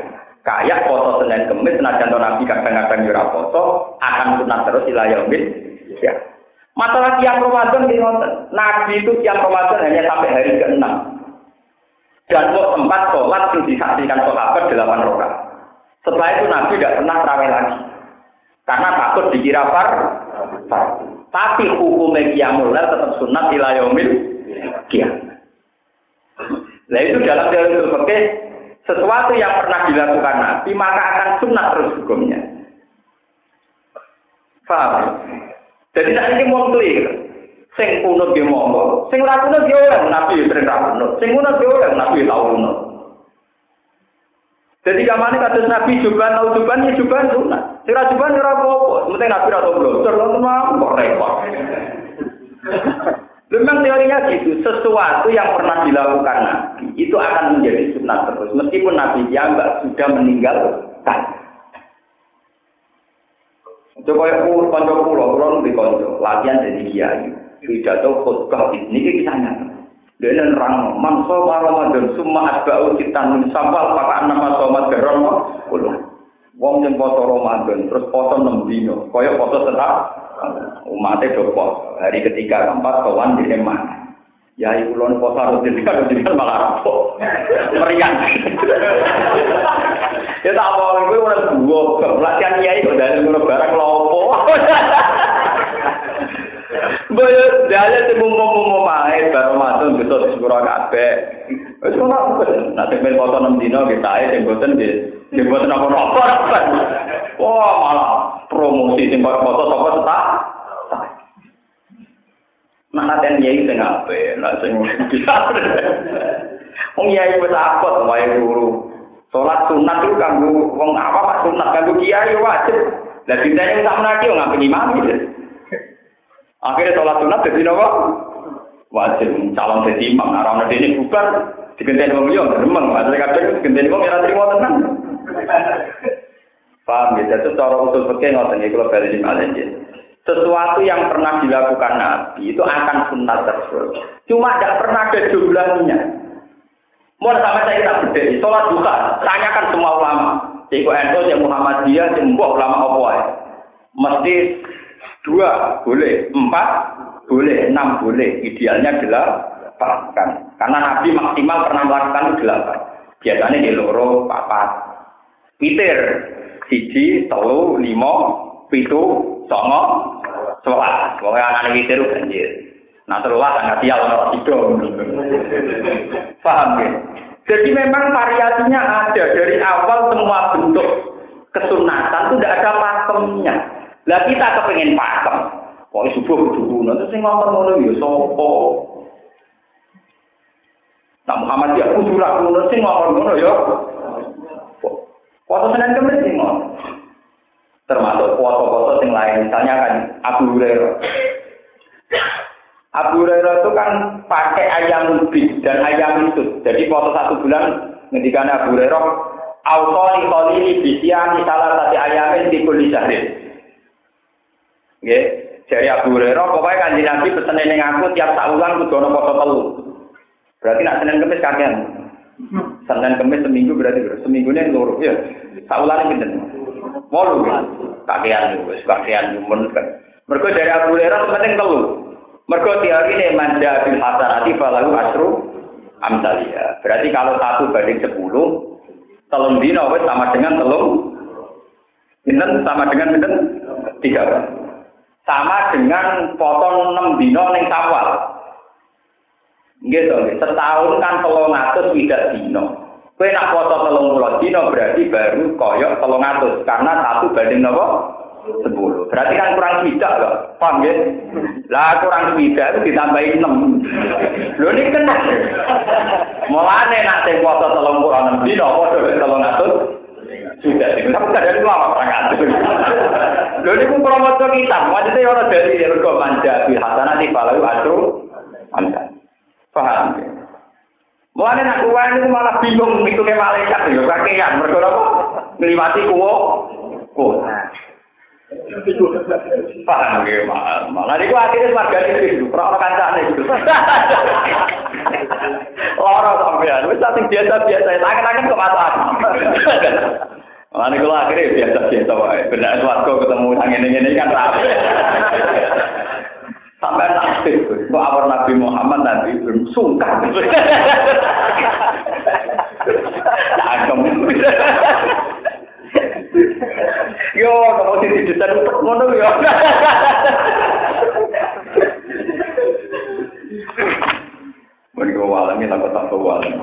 Kayak foto Senin Kemis, senajan Nabi kadang-kadang yura foto, akan sunat terus ilayomil. Ya. Masalah tiang Ramadan di Nabi itu tiang Ramadan hanya sampai hari ke-6. Dan kok tempat sholat yang disaksikan sahabat delapan rokaat. Setelah itu Nabi tidak pernah terawih lagi. Karena takut dikira far. Tapi hukumnya qiyamul tetap sunat ila yaumil Nah itu dalam teori fikih sesuatu yang pernah dilakukan Nabi maka akan sunat terus hukumnya. Paham? Jadi saat ini mau clear. Sing kunut dia monggo, sing kunut dia orang Nabi sering kunut, sing kunut dia orang Nabi kunut. Jadi kamane kados Nabi juban tau juban ya juban sunat. Sing ra juban ora apa-apa, penting Nabi ra tau blontor, kok repot. Memang teorinya gitu, sesuatu yang pernah dilakukan Nabi itu akan menjadi sunnah terus, meskipun Nabi yang sudah meninggalkan. Coba ya pun konco pulau, pulau di latihan jadi kiai, pidato khutbah ini kita nyata. Dia nerang, mangso Ramadan, semua asbau kita sampal pakai nama somat garam, pulau. Wong yang poso Ramadan, terus poso enam dino, koyok poso tetap, umatnya do hari ketiga keempat kawan di emak. Ya ibu lon poso harus jadi jadi malah rapok, meriang. ya tak apa, gue udah dua, pelatihan kiai kok gue barang lopo. Boyo dalem sing mumpung-mumpung mae baru masuk bisa disepuro kabeh. Wis ngono nak sampeyan foto 6 dino nggih sae sing boten nggih. Nggih boten apa-apa. Wah, malah promosi sing foto sapa tetap. Nah, nanti yai sing ape, nak sing bisa. Wong yai wis akot wae guru. Salat sunat itu kanggo wong apa sunat kanggo kiai wajib. Lah dintene sak menaki ngapeni imam gitu. Akhirnya sholat sunat jadi nopo wajib calon jadi imam. Nah, orang ini bukan digenteni wong liya gremeng. Maksudnya kadang digenteni wong ora trimo tenan. Paham ya? Jadi cara usul fikih ngoten iki kalau bali malih Sesuatu yang pernah dilakukan Nabi itu akan sunat terus. Cuma tidak pernah ada jumlahnya. Mau sama saya kita berdiri, sholat duha, tanyakan semua ulama. Ciko Endo, Cik Muhammadiyah, Cik ulama apa ya? Mesti Dua boleh, empat boleh, enam boleh. Idealnya delapan. Karena Nabi maksimal pernah melakukan delapan. Biasanya di loro, papat. Pitir, siji, telu, limo, pitu, songo, sebelas. Pokoknya anak pitir banjir. Nah terulah sangat sial orang itu. Paham ya? Jadi memang variasinya ada dari awal semua bentuk kesunatan itu tidak ada pakemnya. Lah kita kepengen pakem. Kok subuh kudu ngono terus sing ngomong ngono ya sapa? Nah Muhammad ya kudu ra ngono sing ngomong ngono ya. Foto Senin Kemis sing. Termasuk foto-foto sing lain, misalnya kan Abu Hurairah. Abu Hurairah itu kan pakai ayam lebih dan ayam itu. Jadi foto satu bulan ketika Abu Hurairah, Autoni koli bisiani salah satu ayamin di kulisahrin. Nggih, dari Abu Hurairah pokoknya kanjeng Nabi pesen ning aku tiap saulan kudu ana poso telu. Berarti nak Senin Kamis kakean. Senin Kamis seminggu berarti seminggu ini loro ya. Saulan pinten? Wolu. Kakean wis kakean men kan. Mergo dari Abu Hurairah penting telu. Mergo teori ini manja bil hasanati falahu asru amsalia. Berarti kalau satu banding sepuluh, telung dino sama dengan telung. Pinten sama dengan pinten? Tiga sama dengan potong 6 dino ning sawal. Gitu, setahun kan telung atus tidak dino. Kue nak foto telung puluh dino berarti baru koyok telung atus karena satu banding nopo sepuluh. Berarti kan kurang tidak loh, paham ya? Lah kurang tidak itu ditambahin enam. Lo ini kena. Mulane nak sing foto telung puluh enam dino, foto telung atus sudah. Tapi kadang lama sangat. Lho niku promoto kita, maksudnya orang dari rego manja di hasanah di palau atau anda. Paham? Mulane nak kuwa niku malah bingung mitune malaikat yo kakean mergo apa? Ngliwati kuwo. Kuwo. Paham ya, malah niku akhirnya warga itu, ora kancane gitu. Lara sampean, wis biasa-biasa, tangan-tangan kok masalah. Mana kalau akhirnya biasa biasa wa, benda suatu ketemu angin angin ini kan rapi. Sampai nanti, kok awal Nabi Muhammad nanti belum sungkan. Cakem. Yo, kamu sih di desa itu ngono yo. Mereka walangin aku tak tahu walangin.